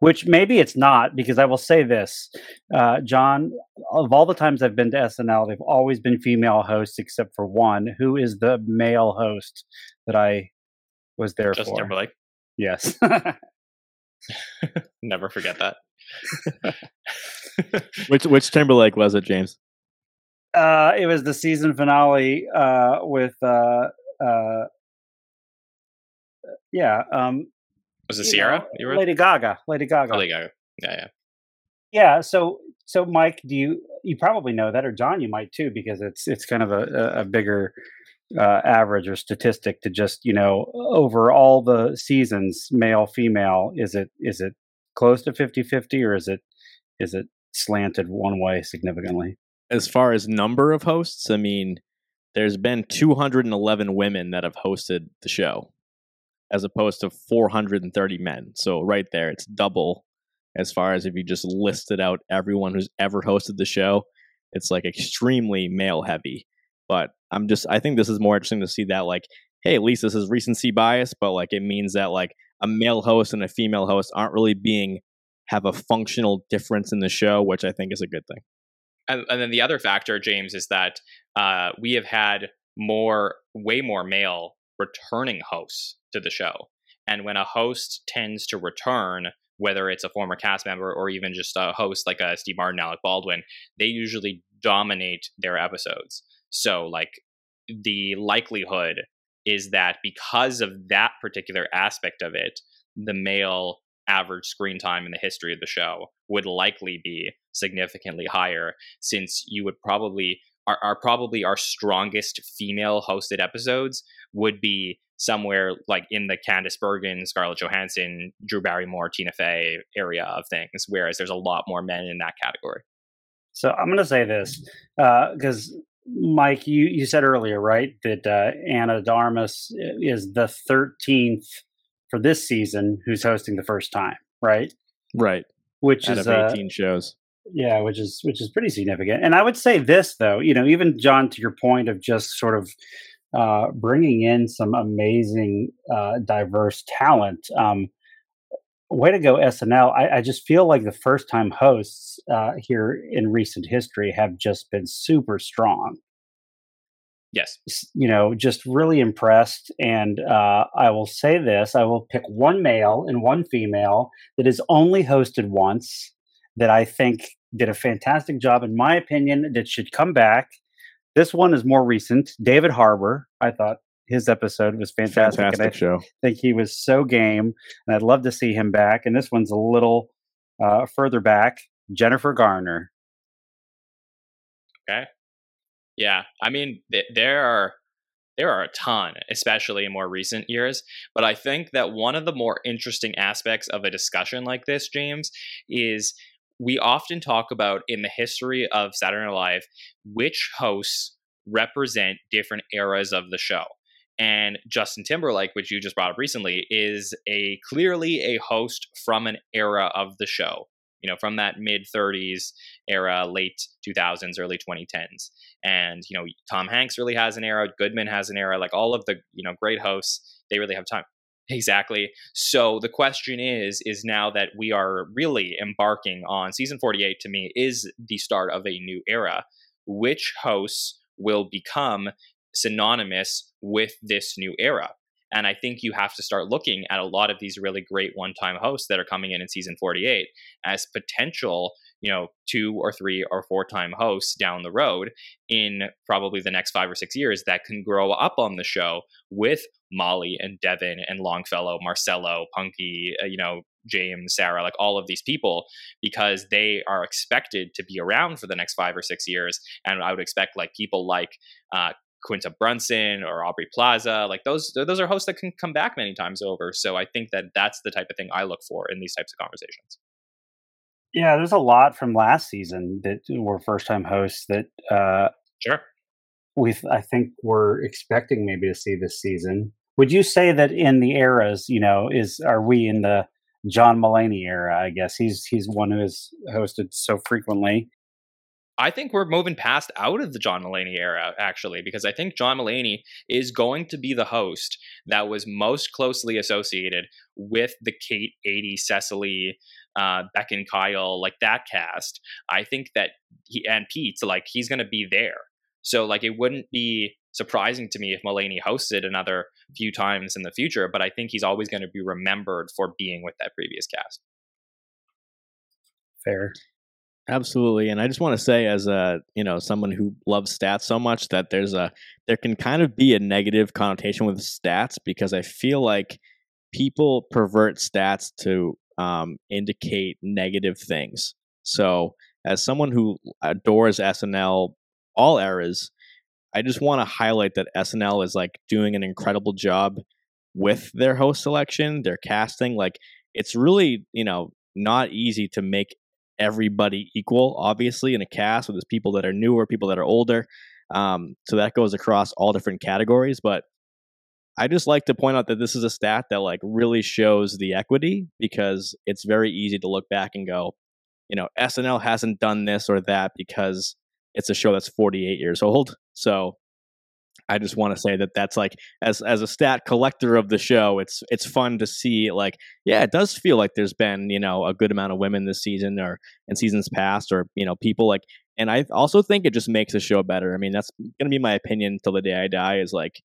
which maybe it's not because i will say this uh, jon of all the times i've been to snl they've always been female hosts except for one who is the male host that i was there
Justin
for
Timberlake.
yes [LAUGHS]
Never forget that.
Which which Timberlake was it, James?
uh, it was the season finale uh, with uh, uh, yeah um,
Was it Sierra?
know,
you were
lady gaga lady gaga
Oh, Lady Gaga. Yeah, yeah.
Yeah. So, so Mike, do you you probably know that, or Jon, you might too, because it's it's kind of a a- a bigger uh, average or statistic to just you know over all the seasons, male female. Is it is it close to 50-50 or is it is it slanted one way significantly?
As far as number of hosts, I mean, there's been 211 women that have hosted the show, as opposed to 430 men. So right there, it's double. As far as if you just listed out everyone who's ever hosted the show, it's like extremely male heavy. But I'm just, I think this is more interesting to see that, like, hey, at least this is recency bias, but like it means that like a male host and a female host aren't really being have a functional difference in the show, which I think is a good thing.
And, and then the other factor, James, is that uh, we have had more, way more male returning hosts to the show. And when a host tends to return, whether it's a former cast member or even just a host like a Steve Martin, Alec Baldwin, they usually dominate their episodes. So, like, the likelihood is that because of that particular aspect of it, the male average screen time in the history of the show would likely be significantly higher since you would probably are, are probably our strongest female hosted episodes would be somewhere like in the Candice Bergen, Scarlett Johansson, Drew Barrymore, Tina Fey area of things, whereas there's a lot more men in that category.
So I'm going to say this because uh, Mike, you you said earlier, right, that uh, Ana de Armas is the 13th for this season who's hosting the first time, right?
Right.
Which
Out
is
of 18
uh,
shows.
Yeah, which is which is pretty significant. And I would say this though, you know, even Jon, to your point of just sort of uh, bringing in some amazing, uh, diverse talent. Um, way to go, SNL! I, I, just feel like the first time hosts uh, here in recent history have just been super strong.
Yes,
you know, just really impressed. And uh, I will say this: I will pick one male and one female that is only hosted once that I think did a fantastic job, in my opinion, that should come back. This one is more recent. David Harbour, I thought his episode was fantastic.
Fantastic
and I
show.
think he was so game, and I'd love to see him back. And this one's a little uh, further back. Jennifer Garner.
Okay. Yeah, I mean, th- there are there are a ton, especially in more recent years. But I think that one of the more interesting aspects of a discussion like this, James, is we often talk about in the history of Saturday Night Live which hosts represent different eras of the show. And Justin Timberlake, which you just brought up recently, is a clearly a host from an era of the show. You know, from that mid 30s era, late 2000s, early 2010s. And, you know, Tom Hanks really has an era, Goodman has an era, like all of the, you know, great hosts, they really have time. Exactly. So the question is is now that we are really embarking on season 48 to me is the start of a new era. Which hosts will become synonymous with this new era? And I think you have to start looking at a lot of these really great one-time hosts that are coming in in season 48 as potential, you know, two or three or four-time hosts down the road in probably the next 5 or 6 years that can grow up on the show with Molly and Devon and Longfellow, Marcelo, Punky, uh, you know, James, Sarah, like all of these people, because they are expected to be around for the next five or six years. And I would expect like people like uh, Quinta Brunson or Aubrey Plaza, like those those are hosts that can come back many times over. So I think that that's the type of thing I look for in these types of conversations.
Yeah, there's a lot from last season that were first time hosts that uh,
sure
we I think we're expecting maybe to see this season. Would you say that in the eras, you know, is are we in the John Mulaney era? I guess he's he's one who has hosted so frequently.
I think we're moving past out of the John Mulaney era, actually, because I think John Mulaney is going to be the host that was most closely associated with the Kate, Aidy, Cecily, uh, Beck and Kyle, like that cast. I think that he and Pete, like he's going to be there. So, like, it wouldn't be surprising to me if Mulaney hosted another few times in the future, but I think he's always going to be remembered for being with that previous cast.
Fair.
Absolutely. And I just want to say as a, you know, someone who loves stats so much that there's a there can kind of be a negative connotation with stats because I feel like people pervert stats to um, indicate negative things. So, as someone who adores SNL all eras, I just want to highlight that SNL is like doing an incredible job with their host selection, their casting. Like it's really, you know, not easy to make everybody equal, obviously, in a cast. There's people that are newer, people that are older. Um, so that goes across all different categories. But I just like to point out that this is a stat that like really shows the equity because it's very easy to look back and go, you know, SNL hasn't done this or that because it's a show that's 48 years old. So I just want to say that that's like as as a stat collector of the show, it's it's fun to see like yeah, it does feel like there's been you know a good amount of women this season or in seasons past or you know people like and I also think it just makes the show better. I mean that's gonna be my opinion till the day I die is like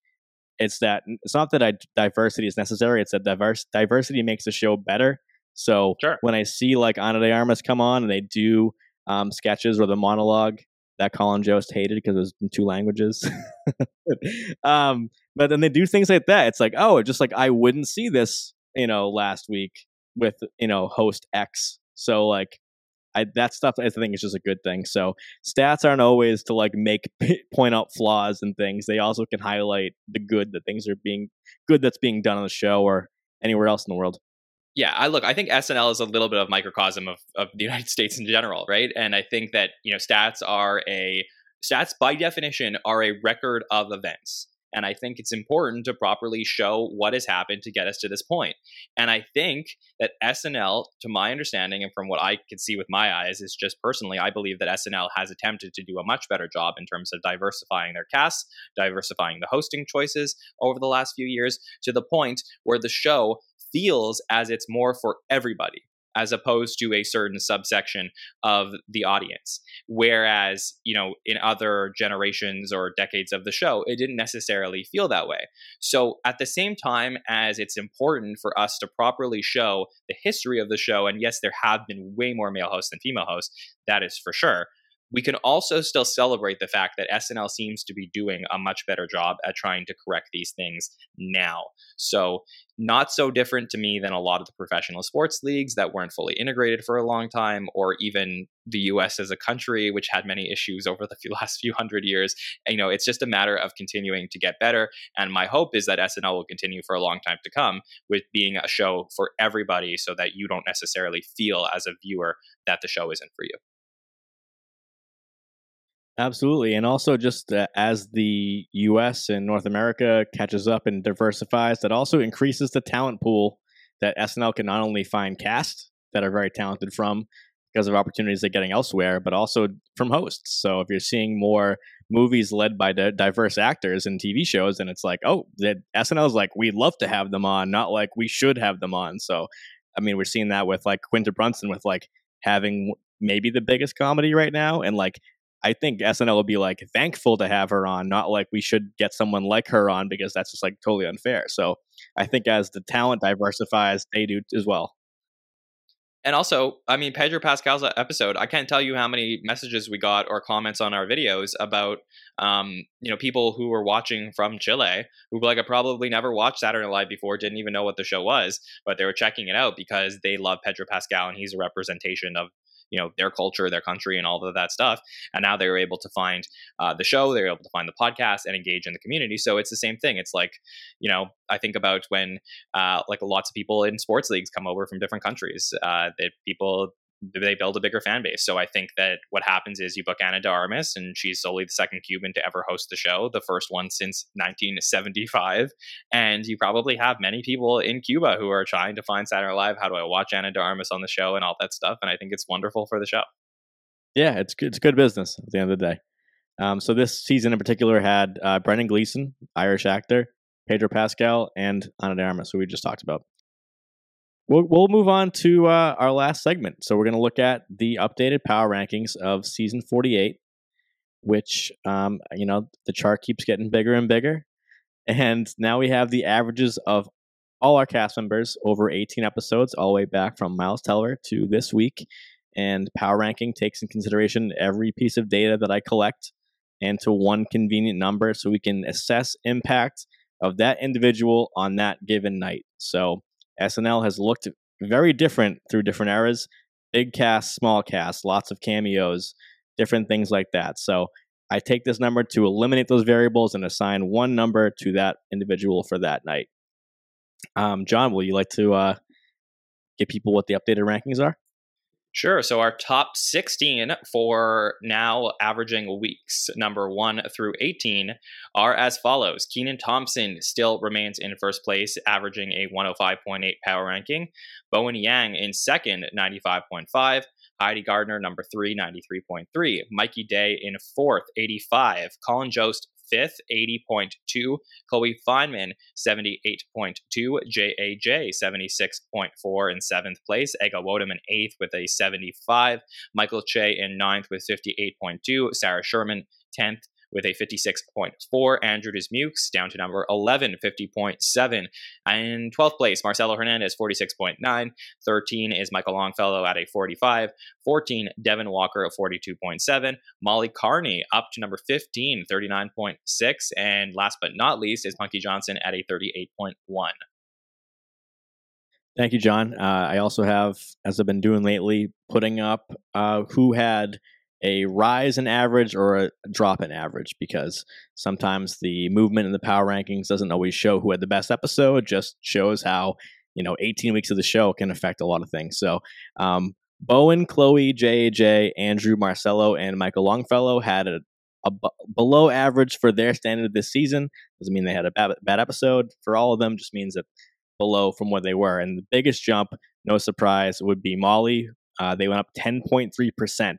it's that it's not that I, diversity is necessary. It's that diverse diversity makes the show better. So
Sure.
when I see like Ana de Armas come on and they do um, sketches or the monologue that Colin Jost hated because it was in two languages. [LAUGHS] um, but then they do things like that. It's like, oh, just like I wouldn't see this, you know, last week with you know host X. So like, I that stuff I think is just a good thing. So stats aren't always to like make [LAUGHS] point out flaws and things. They also can highlight the good that things are being good that's being done on the show or anywhere else in the world.
yeah i look i think snl is a little bit of microcosm of, of the [LAUGHS] united states in general right and i think that you know stats are a stats by definition are a record of events and i think it's important to properly show what has happened to get us to this point. and i think that snl to my understanding and from what i can see with my eyes is just personally i believe that snl has attempted to do a much better job in terms of diversifying their cast diversifying the hosting choices over the last few years to the point where the show feels as it's more for everybody as opposed to a certain subsection of the audience. Whereas you know in other generations or decades of the show it didn't necessarily feel that way. So at the same time as it's important for us to properly show the history of the show and yes there have been way more male hosts than female hosts that is for sure we can also still celebrate the fact that SNL seems to be doing a much better job at trying to correct these things now. So, not so different to me than a lot of the professional sports leagues that weren't fully integrated for a long time, or even the US as a country, which had many issues over the [LAUGHS] last few hundred years. You know, it's just a matter of continuing to get better. And my hope is that SNL will continue for a long time to come with being a show for everybody so that you don't necessarily feel as a viewer that the show isn't for you.
Absolutely. And also, just uh, as the US and North America catches up and diversifies, that also increases the talent pool that SNL can not only find cast that are very talented from because of opportunities they're getting elsewhere, but also from hosts. So if you're seeing more movies led by di- diverse actors and TV shows, and it's like, oh, that SNL is like, we'd love to have them on, not like we should have them on. So, I mean, we're seeing that with like Quinta Brunson with like having maybe the biggest comedy right now and like I think SNL will be like thankful to have her on, not like we should get someone like her on because that's just like totally unfair. So I think as the talent diversifies, they do as well.
And also, I mean, Pedro Pascal's episode, I can't tell you how many messages we got or comments on our videos about, um, you know, people who were watching from Chile who like probably never watched Saturday Night Live before, didn't even know what the show was, but they were checking it out because they love Pedro Pascal and he's a representation of you know their culture their country and all of that stuff. And now they were able to find uh, the show they were able to find the podcast and engage in the community. So it's the same thing. It's like you know i think about when uh, like lots of people in sports leagues come over from different countries uh, that people they build a bigger fan base. So I think that what happens is you book Ana de Armas, and she's solely the second Cuban to ever host the show, the first one since 1975. And you probably have many people in Cuba who are trying to find Saturday Night Live. How do I watch Ana de Armas on the show and all that stuff? And I think it's wonderful for the show.
Yeah, it's good. It's good business at the end of the day. Um, so this season in particular had uh, Brendan Gleeson, Irish actor, Pedro Pascal, and Ana de Armas, who we just talked about. We'll, we'll move on to uh, our last segment. So we're going to look at the updated power rankings of season 48, which, um, you know, the chart keeps getting bigger and bigger. And now we have the averages of all our cast members over 18 episodes, all the way back from Miles Teller to this week. And power ranking takes in consideration every piece of data that I collect into one convenient number so we can assess impact of that individual on that given night. So SNL has looked very different through different eras big cast, small cast, lots of cameos, different things like that. So I take this number to eliminate those variables and assign one number to that individual for that night. Um, Jon, will you like to uh, give people what the updated rankings are?
Sure. So our top 16 for now averaging weeks, number 1 through 18, are as follows. Kenan Thompson still remains in first place, averaging a 105.8 power ranking. Bowen Yang in second, 95.5. Heidi Gardner, number 3, 93.3. Mikey Day in fourth, 85. Colin Jost, fifth, 80.2. Chloe Fineman, 78.2. JAJ, 76.4 in seventh place. Ego Nwodim in eighth with a 75. Michael Che in ninth with 58.2. Sarah Sherman, 10th with a 56.4. Andrew Dismukes down to number 11, 50.7. And 12th place, Marcelo Hernandez, 46.9. 13 is Michael Longfellow at a 45. 14, Devon Walker at 42.7. Molly Kearney up to number 15, 39.6. And last but not least is Punky Johnson at a 38.1.
Thank you, Jon. Uh, I also have, as I've been doing lately, putting up uh, who had a rise in average or a drop in average because sometimes the movement in the power rankings doesn't always show who had the best episode, it just shows how, you know, 18 weeks of the show can affect a lot of things. So, um, Bowen, Chloe, JJ, Andrew, Marcelo, and Michael Longfellow had a, a b- below average for their standard this season. Doesn't mean they had a bad, bad episode for all of them, just means that below from where they were. And the biggest jump, no surprise, would be Molly. Uh, they went up 10.3%.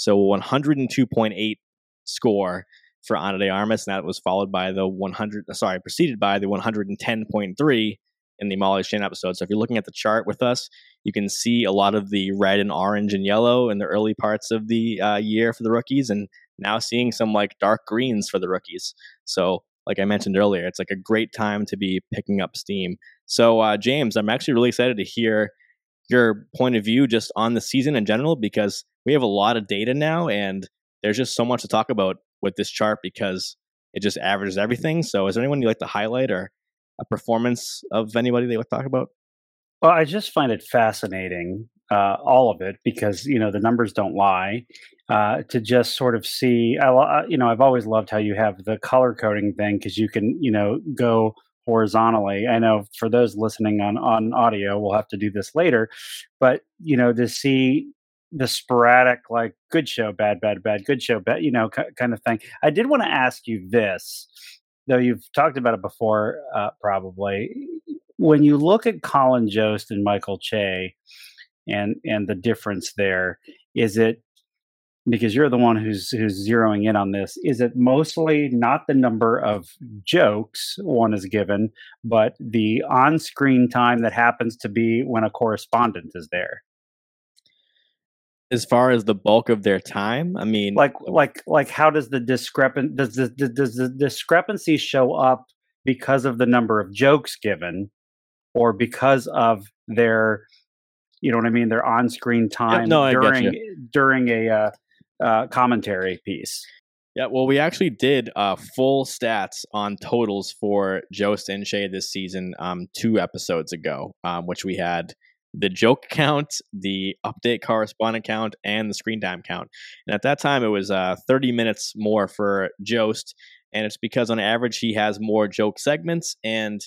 So 102.8 score for Ana de Armas, and that was followed by the 100, sorry, preceded by the 110.3 in the Molly Shane episode. So if you're looking at the chart with us, you can see a lot of the red and orange and yellow in the early parts of the uh, year for the rookies, and now seeing some like dark greens for the rookies. So, like I mentioned earlier, it's like a great time to be picking up steam. So, uh, James, I'm actually really excited to hear your point of view just on the season in general because we have a lot of data now and there's just so much to talk about with this chart because it just averages everything. So, is there anyone you'd like to highlight or a performance of anybody they would talk about?
Well, I just find it fascinating, uh, all of it, because you know the numbers don't lie. Uh, to just sort of see, I, you know, I've always loved how you have the color coding thing because you can, you know, go horizontally. I know for those listening on on audio, we'll have to do this later, but you know, to see the sporadic like good show, bad, bad, bad, good show, bad, you know, kind of thing. I did want to ask you this, though you've talked about it before, uh, probably. When you look at Colin Jost and Michael Che, and and the difference there, is it because you're the one who's who's zeroing in on this is it mostly not the number of jokes one is given but the on-screen time that happens to be when a correspondent is there
as far as the bulk of their time i mean
like like like how does the discrepant does the does the discrepancy show up because of the number of jokes given or because of their you know what I mean? Their on-screen time
no,
during during a uh, uh, commentary piece.
Yeah, well, we actually did uh, full stats on totals for Jost and Che this season um, two episodes ago, um, which we had the joke count, the update correspondent count, and the screen time count. And at that time, it was uh, 30 minutes more for Jost, and it's because on average he has more joke segments and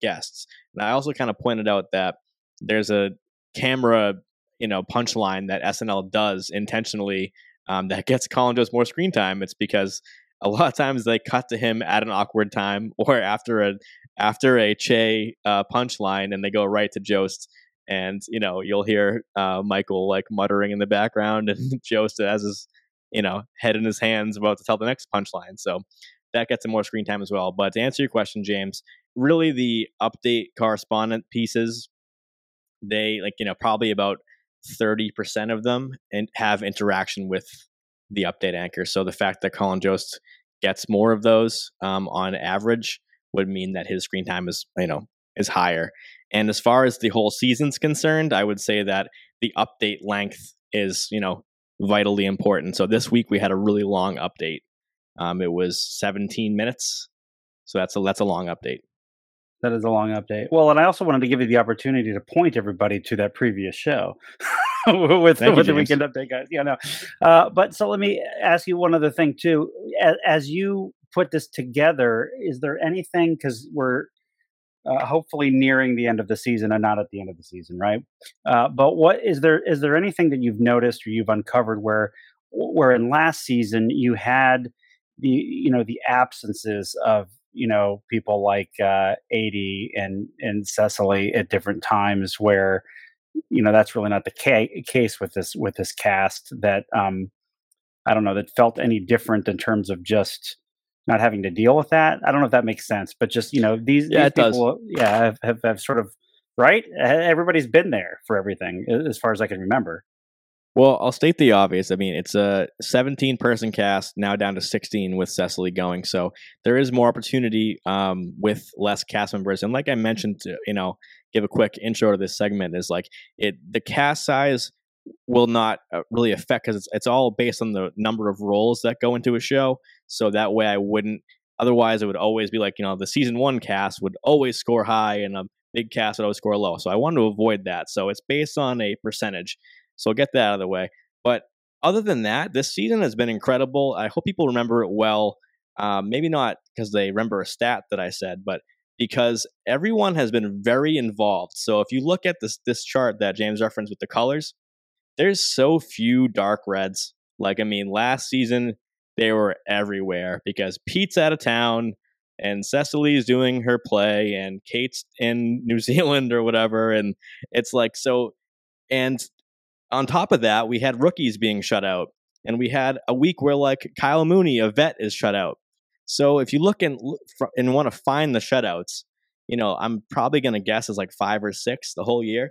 guests. And I also kind of pointed out that there's a camera, you know, punchline that SNL does intentionally um, that gets Colin Jost more screen time, it's because a lot of times they cut to him at an awkward time [LAUGHS] or after a after a Che uh, punchline, and they go right to Jost. And you know you'll hear uh, Michael like muttering in the background, and [LAUGHS] Jost has his you know head in his hands about to tell the next punchline. So that gets him more screen time as well. But to answer your question, James, really the update correspondent pieces, they like you know probably about 30% of them and have interaction with the update anchor. So the fact that Colin Jost gets more of those um, on average would mean that his screen time is, you know, is higher. And as far as the whole season's concerned, I would say that the update length is, you know, vitally important. So this week we had a really long update. Um, it was 17 minutes. So that's a that's a long update.
That is a long update. Well, and I also wanted to give you the opportunity to point everybody to that previous show [LAUGHS] with,
Thank
with
you,
the weekend update, guys. Yeah, no. Uh, but so let me ask you one other thing too. As, as you put this together, is there anything because we're uh, hopefully nearing the end of the season and not at the end of the season, right? Uh, but what is there? Is there anything that you've noticed or you've uncovered where where in last season you had the you know the absences of you know people like uh, Aidy and and Cecily at different times where you know that's really not the ca- case with this with this cast that um I don't know that felt any different in terms of just not having to deal with that. I don't know if that makes sense, but just you know these,
Yeah,
these
it does.
people yeah have, have have sort of right everybody's been there for everything as far as I can remember.
Well, I'll state the obvious. I mean, it's a 17 person cast, now down to 16 with Cecily going. So there is more opportunity um, with less cast members. And like I mentioned, to, you know, give a quick intro to this segment is like it the cast size will not uh, really affect because it's, it's all based on the number of roles that go into a show. So that way I wouldn't, otherwise, it would always be like, you know, the season one cast would always score high and a big cast would always score low. So I wanted to avoid that. So it's based on a percentage. So get that out of the way. But other than that, this season has been incredible. I hope people remember it well. Um, maybe not because they remember a stat that I said, but because everyone has been very involved. So if you look at this this chart that James referenced with the colors, there's so few dark reds. Like I mean, last season they were everywhere because Pete's out of town and Cecily's doing her play and Kate's in [LAUGHS] New Zealand or whatever, and it's like so. And on top of that, we had rookies being shut out, and we had a week where like Kyle Mooney, a vet, is shut out. So if you look and and want to find the shutouts, you know I'm probably going to guess is like five or six the whole year.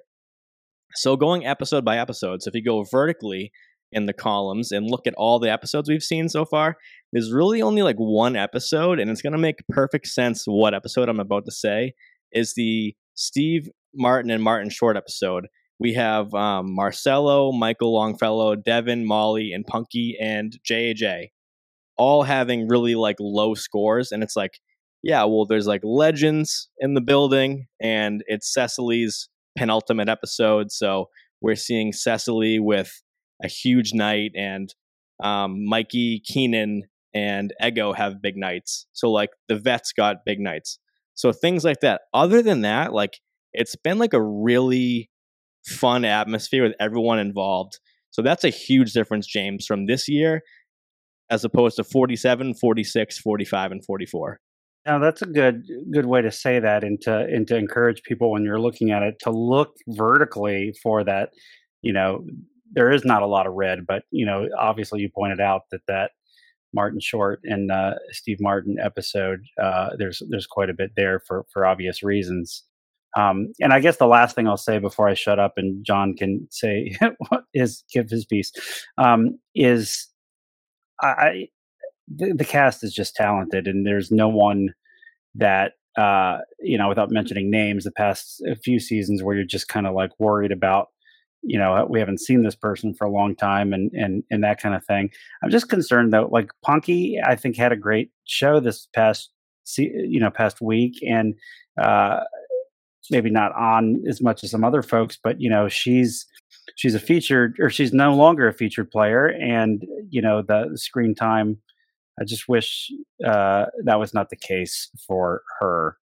So going episode by episode, so if you go vertically in the columns and look at all the episodes we've seen so far, there's really only like one episode, and it's going to make perfect sense what episode I'm about to say is the Steve Martin and Martin Short episode we have um, Marcelo, Michael Longfellow, Devon, Molly, and Punky and JJ all having really like low scores. And it's like, yeah, well, there's like legends in the building, and it's Cecily's penultimate episode. So we're seeing Cecily with a huge night, and um, Mikey, Kenan, and Ego have big nights. So like the vets got big nights. So things like that. Other than that, like it's been like a really fun atmosphere with everyone involved. So that's a huge difference, James, from this year as opposed to 47, 46, 45, and 44.
Now that's a good good way to say that and to and to encourage people when you're looking at it to look vertically for that. You know, there is not a lot of red, but you know, obviously you pointed out that that Martin Short and uh, Steve Martin episode, uh, there's there's quite a bit there for for obvious reasons. Um, and I guess the last thing I'll say before I shut up and Jon can say [LAUGHS] is give his piece um, is I the, the, cast is just talented and there's no one that uh, you know without mentioning names the past few seasons where you're just kind of like worried about you know we haven't seen this person for a long time and and and that kind of thing. I'm just concerned though like Punky I think had a great show this past you know past week and uh, maybe not on as much as some other folks, but you know, she's she's a featured or she's no longer a featured player, and you know, the screen time. I just wish uh, that was not the case for her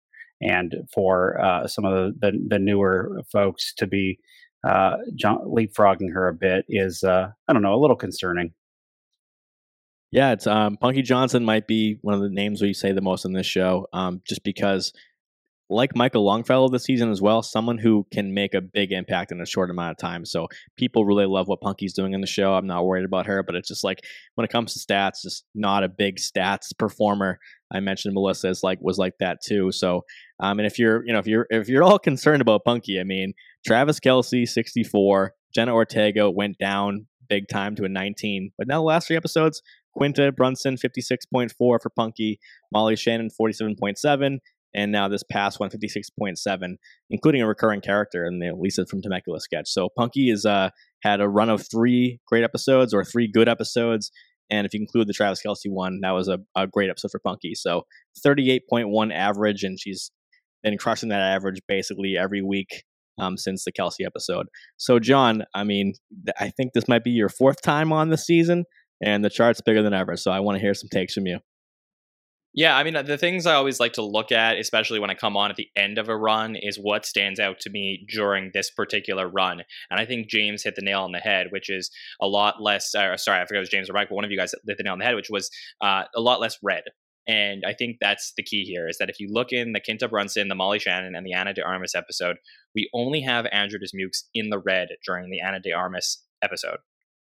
and for uh, some of the, the, the newer folks to be uh, leapfrogging her a bit is uh, I don't know a little concerning.
Yeah, it's um, Punky Johnson might be one of the names we say the most in this show, um, just because like Michael Longfellow this season as well, someone who can make a big impact in a short amount of time. So people really love what Punky's doing in the show. I'm not worried about her, but it's just like when it comes to stats, just not a big stats performer. I mentioned Melissa is like was like that too. So um, and if you're you know if you're if you're all [LAUGHS] concerned about Punky, I mean Travis Kelce 64, Jenna Ortega went down big time to a 19, but now the last three episodes. Quinta Brunson 56.4 for Punky, Molly Shannon 47.7, and now this past one 56.7 including a recurring character in the lisa from temecula sketch so punky has uh, had a run of three great episodes or three good episodes and if you include the travis Kelce one that was a, a great episode for punky so 38.1 average and she's been crushing that average basically every week um, since the Kelce episode. So, Jon, I mean, I think this might be your fourth time on the season, and the chart's bigger than ever. So, I want to hear some takes from you.
Yeah, I mean, the things I always like to look at, especially when I come on at the end of a run, is what stands out to me during this particular run. And I think James hit the nail on the head, which is a lot less. Uh, sorry, I forgot it was James or Mike, but one of you guys hit the nail on the head, which was uh, a lot less red. And I think that's the key here is that if you look in the Quinta Brunson, the Molly Shannon, and the Ana de Armas episode, we only have Andrew Dismukes in the red during the Ana de Armas episode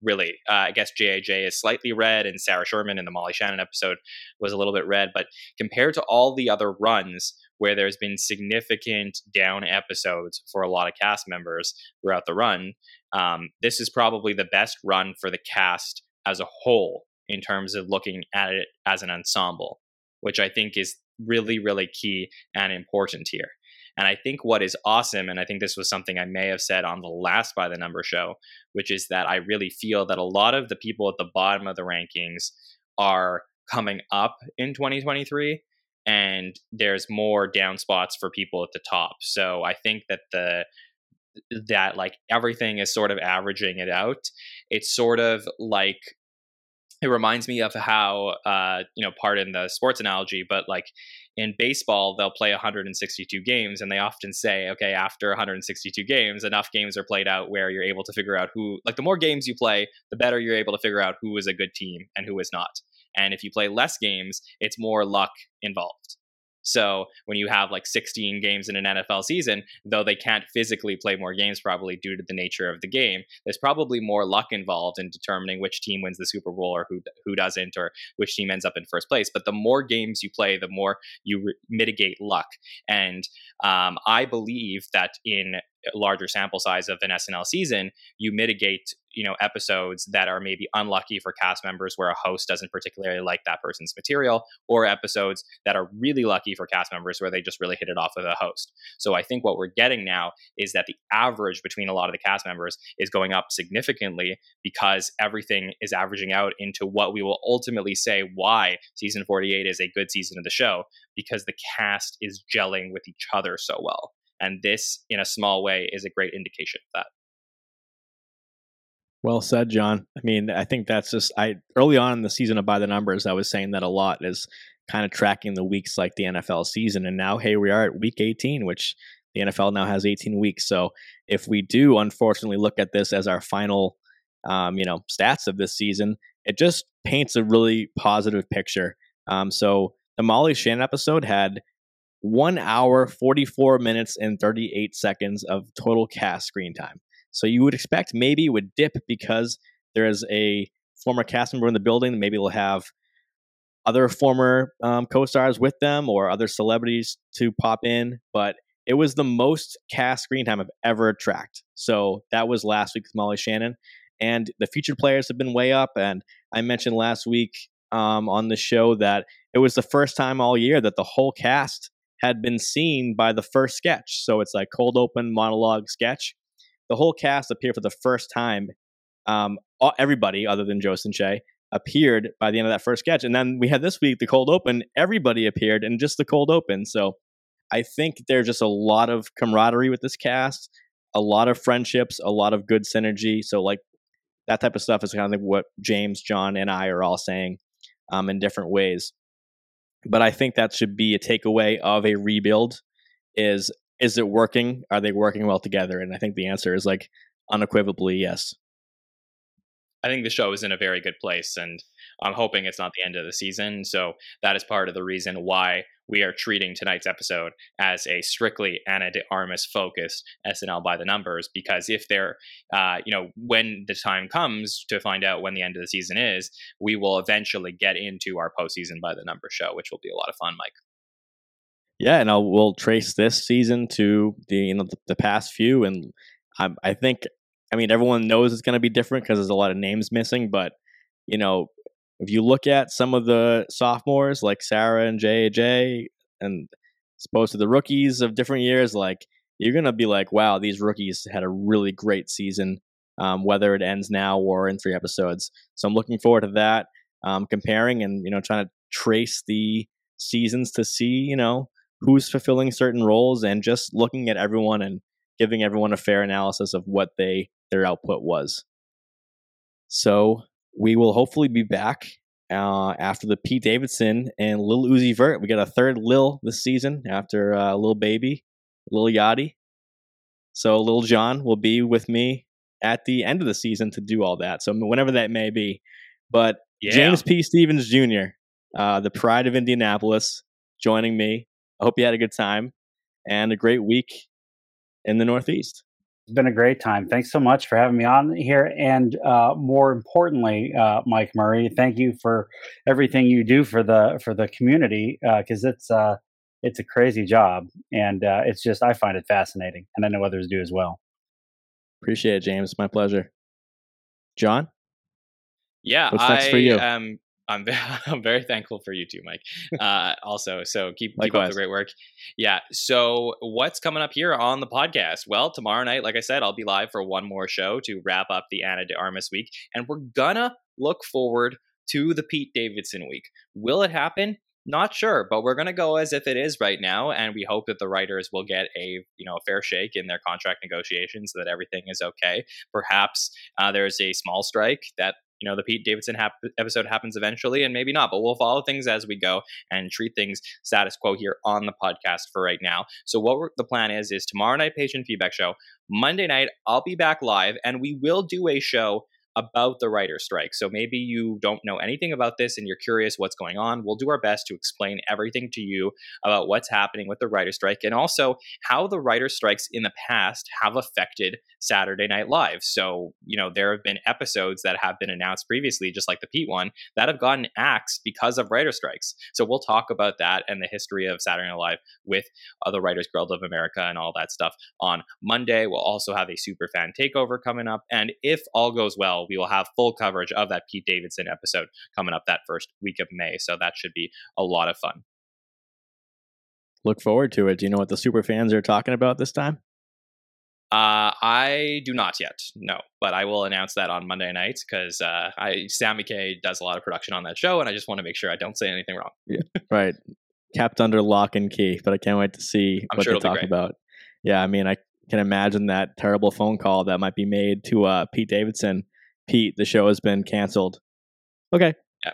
really. Uh, I guess JAJ is slightly red, and Sarah Sherman in the Molly Shannon episode was a little bit red. But compared to all the other runs, where there's been significant down episodes for a lot of cast members throughout the run. Um, this is probably the best run for the cast as a whole in terms of looking at it as an ensemble, which I think is really, really key and important here. And I think what is awesome, and I think this was something I may have said on the last By the Number show, which is that I really feel that a lot of the people at the bottom of the rankings are coming up in 2023 and there's more down spots for people at the top. So I think that the that like everything is sort of averaging it out. It's sort of like it reminds me of how uh, you know pardon the sports analogy but like in baseball they'll play 162 games and they often say okay after 162 games enough games are played out where you're able to figure out who like the more games you play the better you're able to figure out who is a good team and who is not. And if you play less games it's more luck involved so when you have like 16 games in an NFL season, though they can't physically play more games probably due to the nature of the game, there's probably more luck involved in determining which team wins the Super Bowl or who who doesn't or which team ends up in first place. But the more games you play, the more you re- mitigate luck. And um, I believe that in larger sample size of an SNL season, you mitigate you know episodes that are maybe unlucky for cast members where a host doesn't particularly like that person's material or episodes that are really lucky for cast members where they just really hit it off with a host. So i think what we're getting now is that the average between a lot of the cast members is going up significantly because everything is averaging out into what we will ultimately say why season 48 is a good season of the show because the cast is gelling with each other so well and this, in a small way, is a great indication of that.
Well said, Jon. I mean, I think that's just I early on in the season of by the numbers, I was saying that a lot is kind of tracking the weeks like the NFL season. And now hey, we are at week 18, which the NFL now has 18 weeks. So if we do unfortunately look at this as our final um, you know, stats of this season, it just paints a really positive picture. Um, so the Molly Shannon episode had one hour, 44 minutes, and 38 seconds of total cast screen time. So you would expect maybe it would dip because there is a former cast member in the building. Maybe we'll have other former um, co-stars with them or other celebrities to pop in. But it was the most cast screen time I've ever tracked. So that was last week with Molly Shannon. And the featured players have been way up. And I mentioned last week um, on the show that it was the first time all year that the whole cast had been seen by the first sketch. So it's like cold open monologue sketch. The whole cast appeared for the first time. Um, everybody other than Joe and Shay appeared by the end of that first sketch. And then we had this week the cold open. Everybody appeared in just the cold open. So I think there's just a lot of camaraderie with this cast, a lot of friendships, a lot of good synergy. So like that type of stuff is kind of like what James, Jon, and I are all saying um, in different ways. But I think that should be a takeaway of a rebuild is is it working? Are they working well together? And I think the answer is like unequivocally yes.
I think the show is in a very good place, and I'm hoping it's not the end of the season. So that is part of the reason why we are treating tonight's episode as a strictly Ana de Armas focused SNL by the numbers. Because if there, uh, you know, when the time comes to find out when the end of the season is, we will eventually get into our postseason by the numbers show, which will be a lot of fun, Mike.
Yeah, and I'll, we'll trace this season to the you know the, the past few, and I, I think I mean everyone knows it's going to be different because there's a lot of names missing, but you know if you look at some of the sophomores like Sarah and JJ, and opposed to the rookies of different years, like you're gonna be like, wow, these rookies had a really great season, um, whether it ends now or in three episodes. So I'm looking forward to that, um, comparing and you know trying to trace the seasons to see you know who's fulfilling certain roles and just looking at everyone and giving everyone a fair analysis of what they their output was. So we will hopefully be back uh, after the Pete Davidson and Lil Uzi Vert. We got a third Lil this season after uh, Lil Baby, Lil Yachty. So Lil John will be with me at the end of the season to do all that. So whenever that may be. But yeah. James P. Stephens Jr., uh, the pride of Indianapolis, joining me. I hope you had a good time and a great week in the Northeast.
It's been a great time. Thanks so much for having me on here. And uh, more importantly, uh, Mike Murray, thank you for everything you do for the for the community because uh, it's uh, it's a crazy job, and uh, it's just I find it fascinating, and I know others do as well.
Appreciate it, James. My pleasure. Jon,
Yeah,
What's next
I
for you?
am. I'm ve- [LAUGHS] I'm very thankful for you too, Mike. Uh, also, so keep keep up the great work. Yeah. So what's coming up here on the podcast? Well, tomorrow night, like I said, I'll be live for one more show to wrap up the Ana de Armas week, and we're gonna look forward to the Pete Davidson week. Will it happen? Not sure, but we're gonna go as if it is right now, and we hope that the writers will get a you know a fair shake in their contract negotiations, so that everything is okay. Perhaps uh, there's a small strike that you know the Pete Davidson hap- episode happens eventually, and maybe not. But we'll follow things as we go and treat things status quo here on the podcast for right now. So what the plan is is tomorrow night patient feedback show. Monday night I'll be back live, and we will do a show about the writer strike. So maybe you don't know anything about this and you're curious what's going on. We'll do our best to explain everything to you about what's happening with the writer strike and also how the writer strikes in the past have affected Saturday Night Live. So, you know, there have been episodes that have been announced previously, just like the Pete one, that have gotten axed because of writer strikes. So we'll talk about that and the history of Saturday Night Live with uh, the Writers Guild of America and all that stuff on Monday. We'll also have a super fan takeover coming up. And if all goes well, we will have full coverage of that Pete Davidson episode coming up that first week of May. So that should be a lot of fun.
look forward to it. Do you know what the super fans are talking about this time?
Uh, I do not yet, no, but I will announce that on Monday night because uh, I Sammy K does a lot of production on that show, and I just want to make sure I don't say anything wrong.
Right. Kept under lock and key, but I can't wait to see
I'm
what
sure
they talk about. Yeah, I mean, I can imagine that terrible phone call that might be made to uh, Pete Davidson. Pete, the show has been canceled. Okay. Yeah.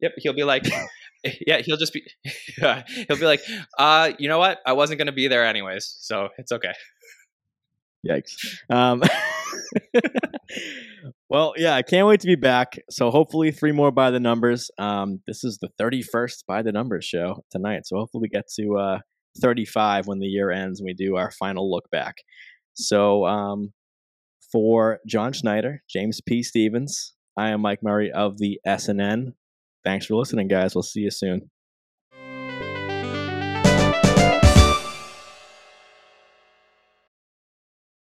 Yep, he'll be like, [LAUGHS] yeah, he'll just be, [LAUGHS] he'll be like, uh, you know what? I wasn't going to be there anyways, so it's okay.
Yikes. Um, [LAUGHS] well, yeah, I can't wait to be back. So hopefully, three more by the numbers. Um, this is the 31st by the numbers show tonight. So hopefully, we get to uh, 35 when the year ends and we do our final look back. So um, for Jon Schneider, James P. Stephens, I am Mike Murray of the SNN. Thanks for listening, guys. We'll see you soon.